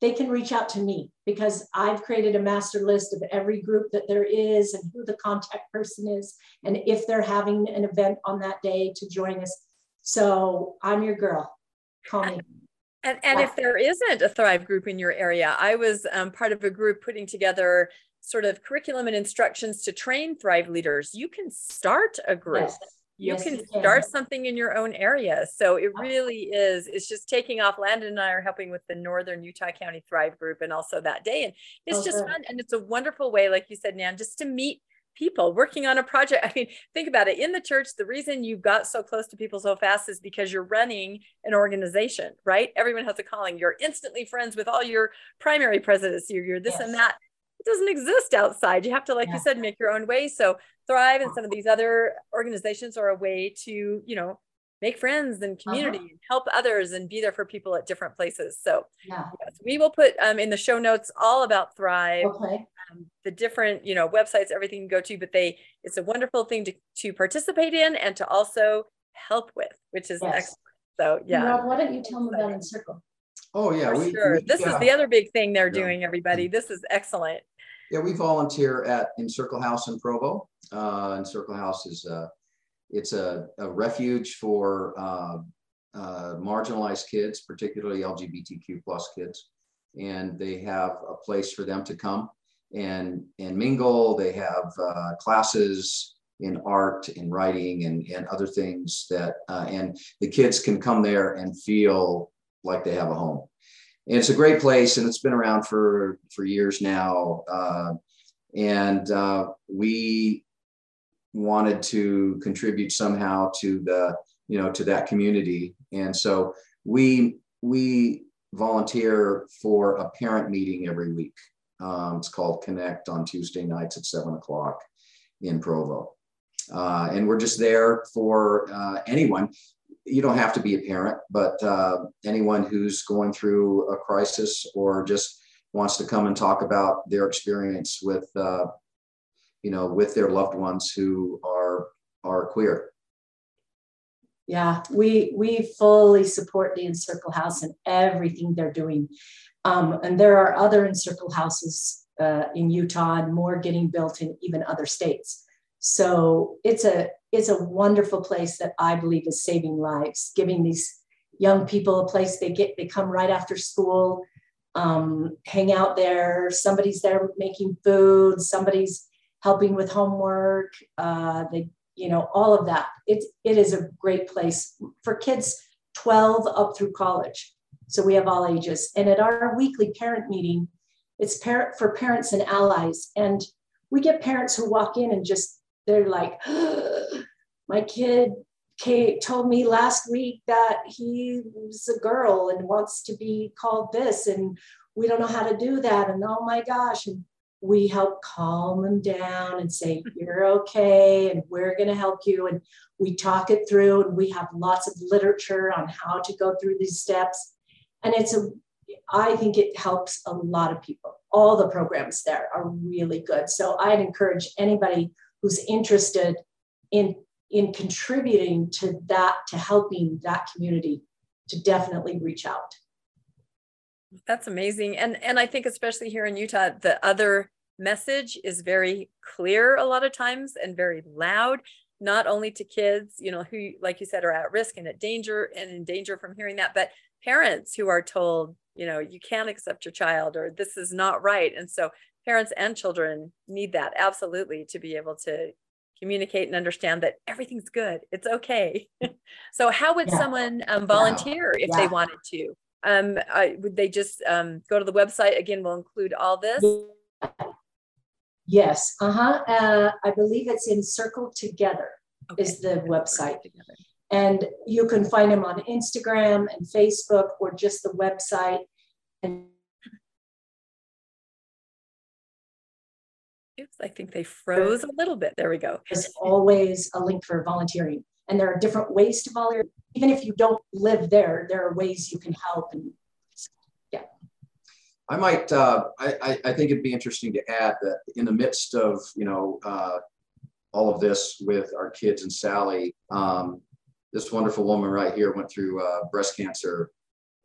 they can reach out to me because I've created a master list of every group that there is and who the contact person is, and if they're having an event on that day to join us. So I'm your girl. Call me. And, and if there isn't a Thrive group in your area, I was um, part of a group putting together sort of curriculum and instructions to train Thrive leaders. You can start a group. Yes you yes, can you start can. something in your own area. So it really is, it's just taking off. Landon and I are helping with the Northern Utah County Thrive Group and also that day. And it's oh, just good. fun. And it's a wonderful way, like you said, Nan, just to meet people working on a project. I mean, think about it. In the church, the reason you got so close to people so fast is because you're running an organization, right? Everyone has a calling. You're instantly friends with all your primary presidents. You're, you're this yes. and that it doesn't exist outside. You have to, like yeah. you said, make your own way. So Thrive and some of these other organizations are a way to, you know, make friends and community uh-huh. and help others and be there for people at different places. So yeah. yes, we will put um, in the show notes all about Thrive, okay. um, the different, you know, websites, everything you go to, but they, it's a wonderful thing to, to participate in and to also help with, which is yes. excellent. So yeah. Rod, why don't you tell them about Encircle? Oh yeah, we, sure. We, this yeah. is the other big thing they're yeah. doing. Everybody, this is excellent. Yeah, we volunteer at Encircle House in Provo. Uh, Encircle House is uh, it's a, a refuge for uh, uh, marginalized kids, particularly LGBTQ plus kids, and they have a place for them to come and and mingle. They have uh, classes in art and writing and, and other things that uh, and the kids can come there and feel like they have a home and it's a great place and it's been around for for years now. Uh, and uh, we wanted to contribute somehow to the you know to that community. And so we we volunteer for a parent meeting every week. Um, it's called connect on tuesday nights at seven o'clock in provo. Uh, and we're just there for uh, anyone. You don't have to be a parent, but uh, anyone who's going through a crisis or just wants to come and talk about their experience with, uh, you know, with their loved ones who are are queer. Yeah, we we fully support the Encircle House and everything they're doing. Um, and there are other Encircle houses uh, in Utah and more getting built in even other states. So it's a it's a wonderful place that I believe is saving lives, giving these young people a place they get they come right after school, um, hang out there. Somebody's there making food. Somebody's helping with homework. Uh, they you know all of that. It's it is a great place for kids 12 up through college. So we have all ages. And at our weekly parent meeting, it's parent for parents and allies. And we get parents who walk in and just they're like, my kid Kate told me last week that he's a girl and wants to be called this, and we don't know how to do that. And oh my gosh. And we help calm them down and say, You're okay, and we're going to help you. And we talk it through, and we have lots of literature on how to go through these steps. And it's a, I think it helps a lot of people. All the programs there are really good. So I'd encourage anybody who's interested in in contributing to that to helping that community to definitely reach out. That's amazing. And and i think especially here in utah the other message is very clear a lot of times and very loud not only to kids you know who like you said are at risk and at danger and in danger from hearing that but parents who are told you know you can't accept your child or this is not right. And so parents and children need that absolutely to be able to communicate and understand that everything's good it's okay so how would yeah. someone um, volunteer yeah. if yeah. they wanted to um, would they just um, go to the website again we'll include all this yes uh-huh uh, i believe it's Encircle Together okay. is the website and you can find them on instagram and facebook or just the website and Oops, I think they froze a little bit. There we go. There's always a link for volunteering. And there are different ways to volunteer. Even if you don't live there, there are ways you can help. And yeah. I might, uh, I, I think it'd be interesting to add that in the midst of, you know, uh, all of this with our kids and Sally, um, this wonderful woman right here went through uh, breast cancer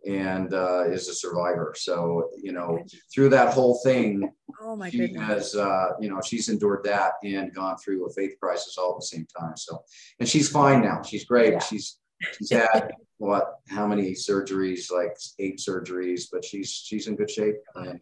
and uh, is a survivor. So, you know, through that whole thing, oh my she goodness. has, uh, you know, she's endured that and gone through a faith crisis all at the same time. So, and she's fine now. She's great. Yeah. She's, she's had what, how many surgeries, like eight surgeries, but she's, she's in good shape. And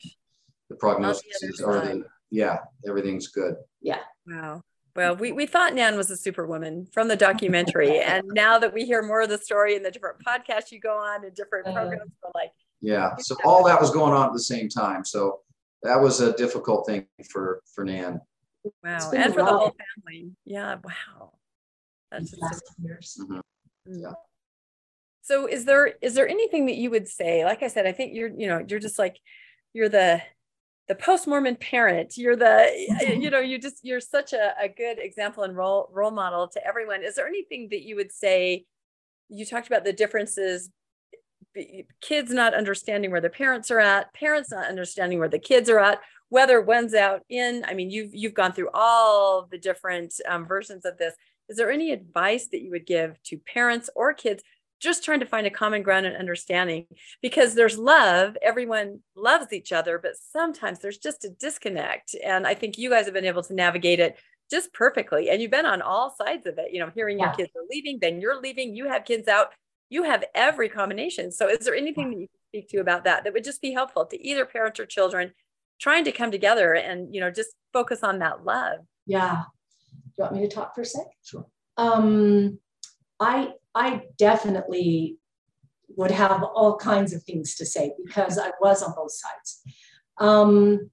the prognosis or the, yeah, everything's good. Yeah. Wow. Well, we, we thought Nan was a superwoman from the documentary. and now that we hear more of the story in the different podcasts you go on and different uh-huh. programs, we're like, yeah. So all that was going on at the same time. So that was a difficult thing for, for Nan. Wow. And for the whole family. Yeah. Wow. That's just years. Mm-hmm. Mm. Yeah. So is there is there anything that you would say? Like I said, I think you're, you know, you're just like you're the the post-mormon parent. You're the you know you just you're such a, a good example and role role model to everyone. Is there anything that you would say you talked about the differences kids not understanding where the parents are at parents not understanding where the kids are at whether one's out in i mean you've you've gone through all the different um, versions of this. Is there any advice that you would give to parents or kids just trying to find a common ground and understanding because there's love everyone loves each other but sometimes there's just a disconnect. And i think you guys have been able to navigate it just perfectly. And you've been on all sides of it you know hearing yeah. your kids are leaving then you're leaving you have kids out you have every combination. So is there anything that you can speak to about that that would just be helpful to either parents or children trying to come together and you know just focus on that love? Yeah. Do you want me to talk for a sec? Sure. Um i I definitely would have all kinds of things to say because I was on both sides. Um,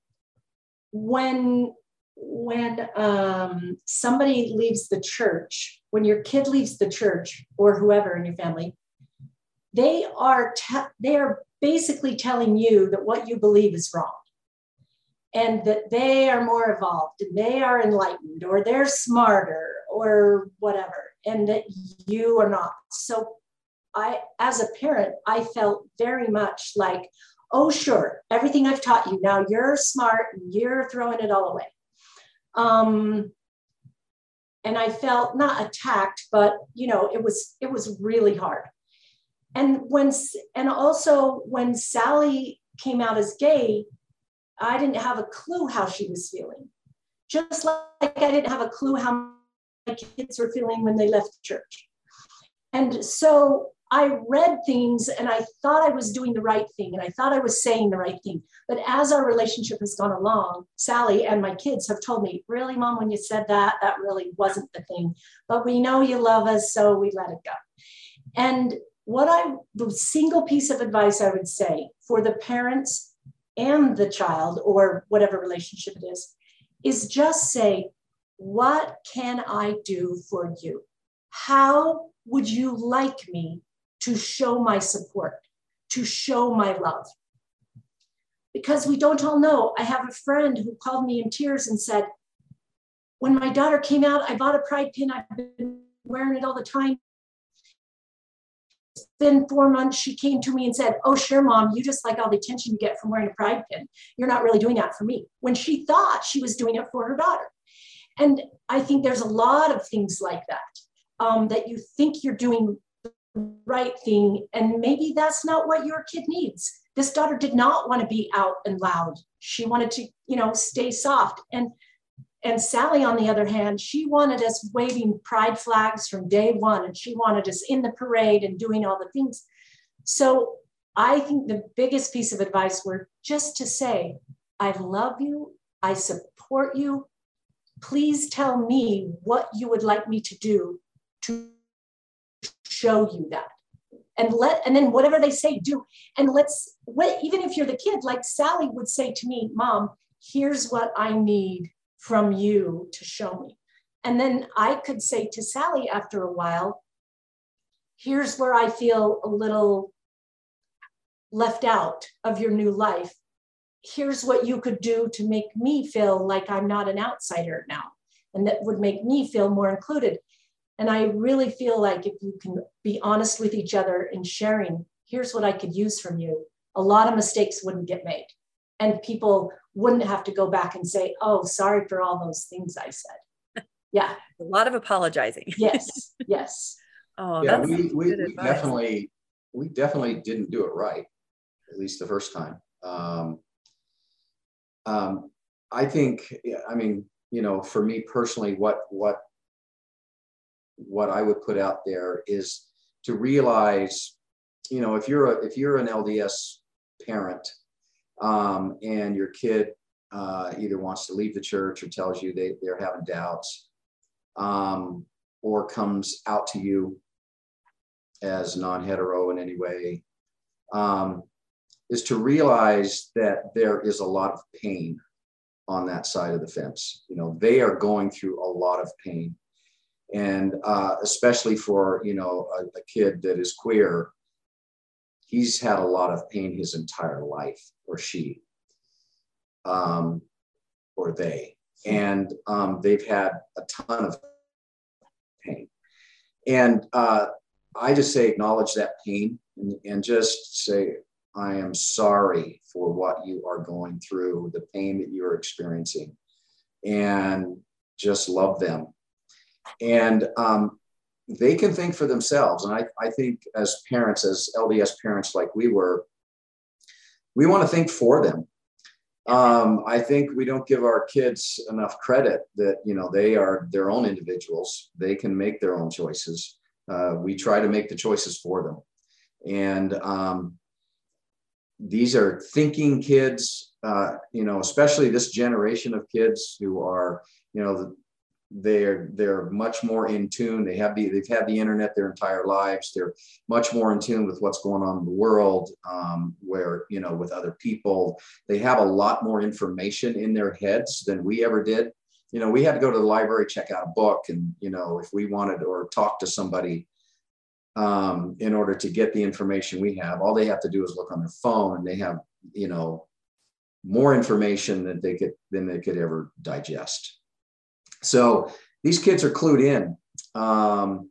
when when um, somebody leaves the church, when your kid leaves the church or whoever in your family, they are te- they are basically telling you that what you believe is wrong and that they are more evolved and they are enlightened or they're smarter or whatever and that you are not. So I, as a parent, I felt very much like, oh, sure, everything I've taught you, now you're smart you're throwing it all away. Um, and I felt not attacked, but you know, it was it was really hard. And when and also when Sally came out as gay, I didn't have a clue how she was feeling. Just like I didn't have a clue how kids were feeling when they left church. And so I read things and I thought I was doing the right thing and I thought I was saying the right thing. But as our relationship has gone along, Sally and my kids have told me, really, mom, when you said that, that really wasn't the thing. But we know you love us, so we let it go. And what I, the single piece of advice I would say for the parents and the child, or whatever relationship it is, is just say, what can I do for you? How would you like me to show my support, to show my love? Because we don't all know. I have a friend who called me in tears and said, When my daughter came out, I bought a pride pin. I've been wearing it all the time. It's been four months. She came to me and said, Oh, sure, mom, you just like all the attention you get from wearing a pride pin. You're not really doing that for me. When she thought she was doing it for her daughter. And I think there's a lot of things like that, um, that you think you're doing the right thing, and maybe that's not what your kid needs. This daughter did not want to be out and loud. She wanted to, you know, stay soft. And and Sally, on the other hand, she wanted us waving pride flags from day one, and she wanted us in the parade and doing all the things. So I think the biggest piece of advice were just to say, I love you, I support you, please tell me what you would like me to do to show you that. And let and then whatever they say do. And let's what even if you're the kid like sally would say to me mom here's what i need from you to show me. And then i could say to sally after a while here's where i feel a little left out of your new life here's what you could do to make me feel like I'm not an outsider now. And that would make me feel more included. And I really feel like if you can be honest with each other in sharing, here's what I could use from you, a lot of mistakes wouldn't get made. And people wouldn't have to go back and say, oh, sorry for all those things I said. Yeah. a lot of apologizing. yes. Yes. Oh, yeah, we, we, we definitely, we definitely didn't do it right, at least the first time. Um, um, I think, I mean, you know, for me personally, what what what I would put out there is to realize, you know, if you're a if you're an LDS parent um, and your kid uh, either wants to leave the church or tells you they, they're having doubts um, or comes out to you as non-hetero in any way um, is to realize that there is a lot of pain on that side of the fence. You know, they are going through a lot of pain. And uh, especially for, you know, a, a kid that is queer, he's had a lot of pain his entire life, or she, um, or they. And um, they've had a ton of pain. And uh, I just say acknowledge that pain and, and just say, I am sorry for what you are going through, the pain that you're experiencing, and just love them. and um, they can think for themselves. And I, I think as parents, as LDS parents like we were, we want to think for them. Um, I think we don't give our kids enough credit that you know they are their own individuals. They can make their own choices. Uh, we try to make the choices for them, and um, these are thinking kids. Uh, you know, especially this generation of kids who are you know they're they're much more in tune. They have the they've had the internet their entire lives. They're much more in tune with what's going on in the world um, where you know with other people. They have a lot more information in their heads than we ever did. You know we had to go to the library check out a book and you know if we wanted or talk to somebody um, in order to get the information we have all they have to do is look on their phone and they have you know more information than they could than they could ever digest so these kids are clued in um,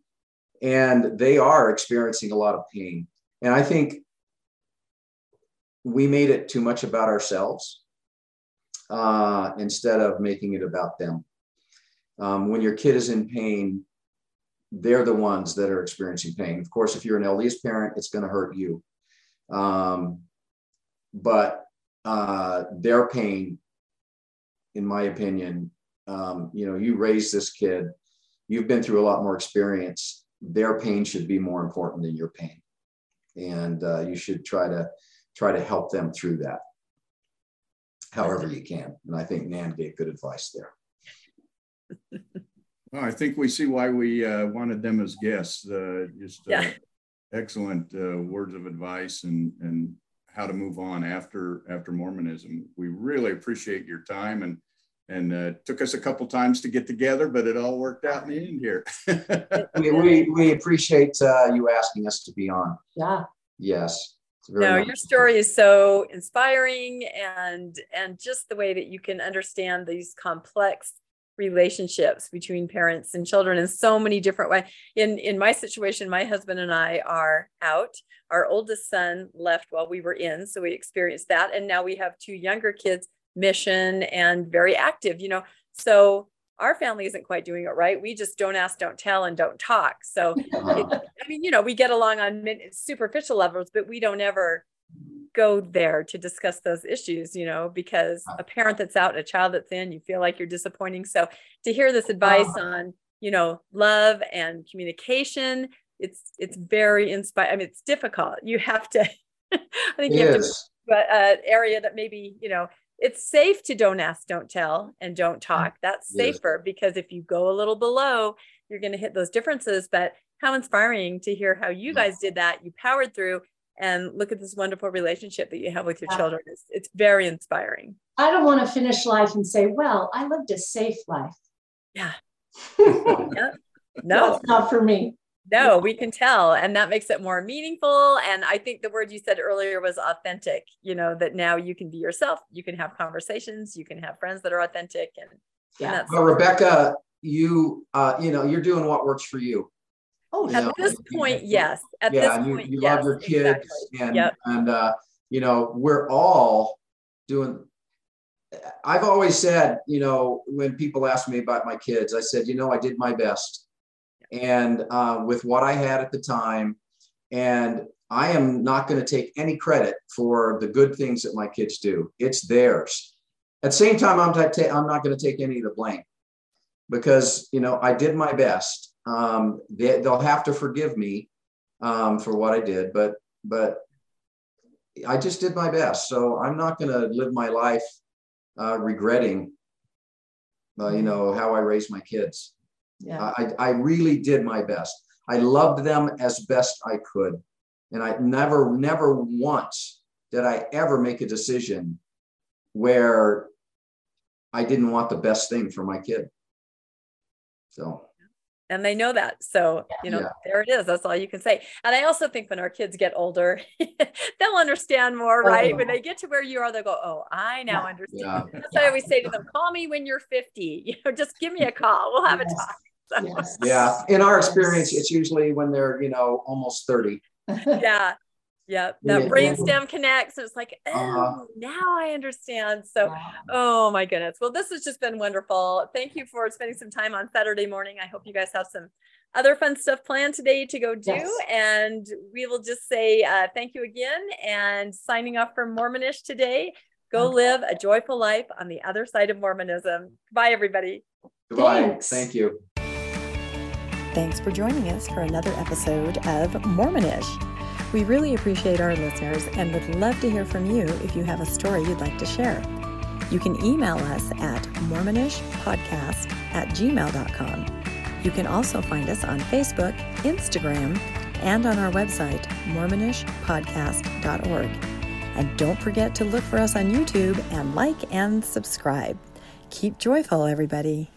and they are experiencing a lot of pain. And I think we made it too much about ourselves uh, instead of making it about them. Um, when your kid is in pain, they're the ones that are experiencing pain. Of course, if you're an LDS parent, it's going to hurt you. Um, but uh, their pain, in my opinion, um, you know, you raise this kid, you've been through a lot more experience. Their pain should be more important than your pain, and uh, you should try to try to help them through that, however you can. And I think Nan gave good advice there. Well, I think we see why we uh, wanted them as guests. Uh, just uh, yeah. excellent uh, words of advice and and how to move on after after Mormonism. We really appreciate your time and and uh, took us a couple times to get together, but it all worked out in the end here. we, we, we, appreciate uh, you asking us to be on. Yeah. Yes. No, nice. your story is so inspiring and and just the way that you can understand these complex relationships between parents and children in so many different ways. In in my situation, my husband and I are out. Our oldest son left while we were in, so we experienced that, and now we have two younger kids mission and very active, you know. So our family isn't quite doing it right. We just don't ask, don't tell, and don't talk. So, it, I mean, you know, we get along on superficial levels, but we don't ever go there to discuss those issues, you know, because a parent that's out, a child that's in, you feel like you're disappointing. So, to hear this advice uh-huh. on, you know, love and communication, it's it's very inspiring. I mean, it's difficult. You have to. I think it you have is. to, but uh, area that maybe you know it's safe to don't ask, don't tell, and don't talk. That's safer yes. because if you go a little below, you're going to hit those differences. But how inspiring to hear how you guys did that. You powered through and look at this wonderful relationship that you have with your yeah. children. It's, it's very inspiring. I don't want to finish life and say, well, I lived a safe life. Yeah. yeah. No, That's not for me no we can tell and that makes it more meaningful and i think the word you said earlier was authentic you know that now you can be yourself you can have conversations you can have friends that are authentic and yeah and well rebecca you uh you know you're doing what works for you oh at know? this point yes at yeah, this you, point you yes, love your kids exactly. and yep. and uh you know we're all doing I've always said, you know, when people ask me about my kids, I said, you know, I did my best and uh, with what I had at the time. And I am not going to take any credit for the good things that my kids do. It's theirs. At the same time, I'm, ta- I'm not going to take any of the blame because, you know, I did my best. Um, they, will have to forgive me um, for what I did, but, but I just did my best. So I'm not going to live my life uh, regretting, uh, you know, how I raised my kids. Yeah. I, I really did my best. I loved them as best I could. And I never, never once did I ever make a decision where I didn't want the best thing for my kid. So and they know that. So, you know, yeah. there it is. That's all you can say. And I also think when our kids get older, they'll understand more, oh, right? Oh. When they get to where you are, they'll go, Oh, I now yeah. understand. Yeah. That's why I always say to them, call me when you're 50. You know, just give me a call. We'll have yes. a talk. Yes. Yeah. In our experience, it's usually when they're, you know, almost 30. yeah. Yep. That yeah, brainstem yeah. connects. And it's like, uh-huh. oh, uh-huh. now I understand. So, oh my goodness. Well, this has just been wonderful. Thank you for spending some time on Saturday morning. I hope you guys have some other fun stuff planned today to go do. Yes. And we will just say uh, thank you again and signing off from Mormonish today. Go okay. live a joyful life on the other side of Mormonism. Bye, everybody. Goodbye. Thanks. Thank you. Thanks for joining us for another episode of Mormonish. We really appreciate our listeners and would love to hear from you if you have a story you'd like to share. You can email us at mormonishpodcast at gmail.com. You can also find us on Facebook, Instagram, and on our website, mormonishpodcast.org. And don't forget to look for us on YouTube and like and subscribe. Keep joyful, everybody.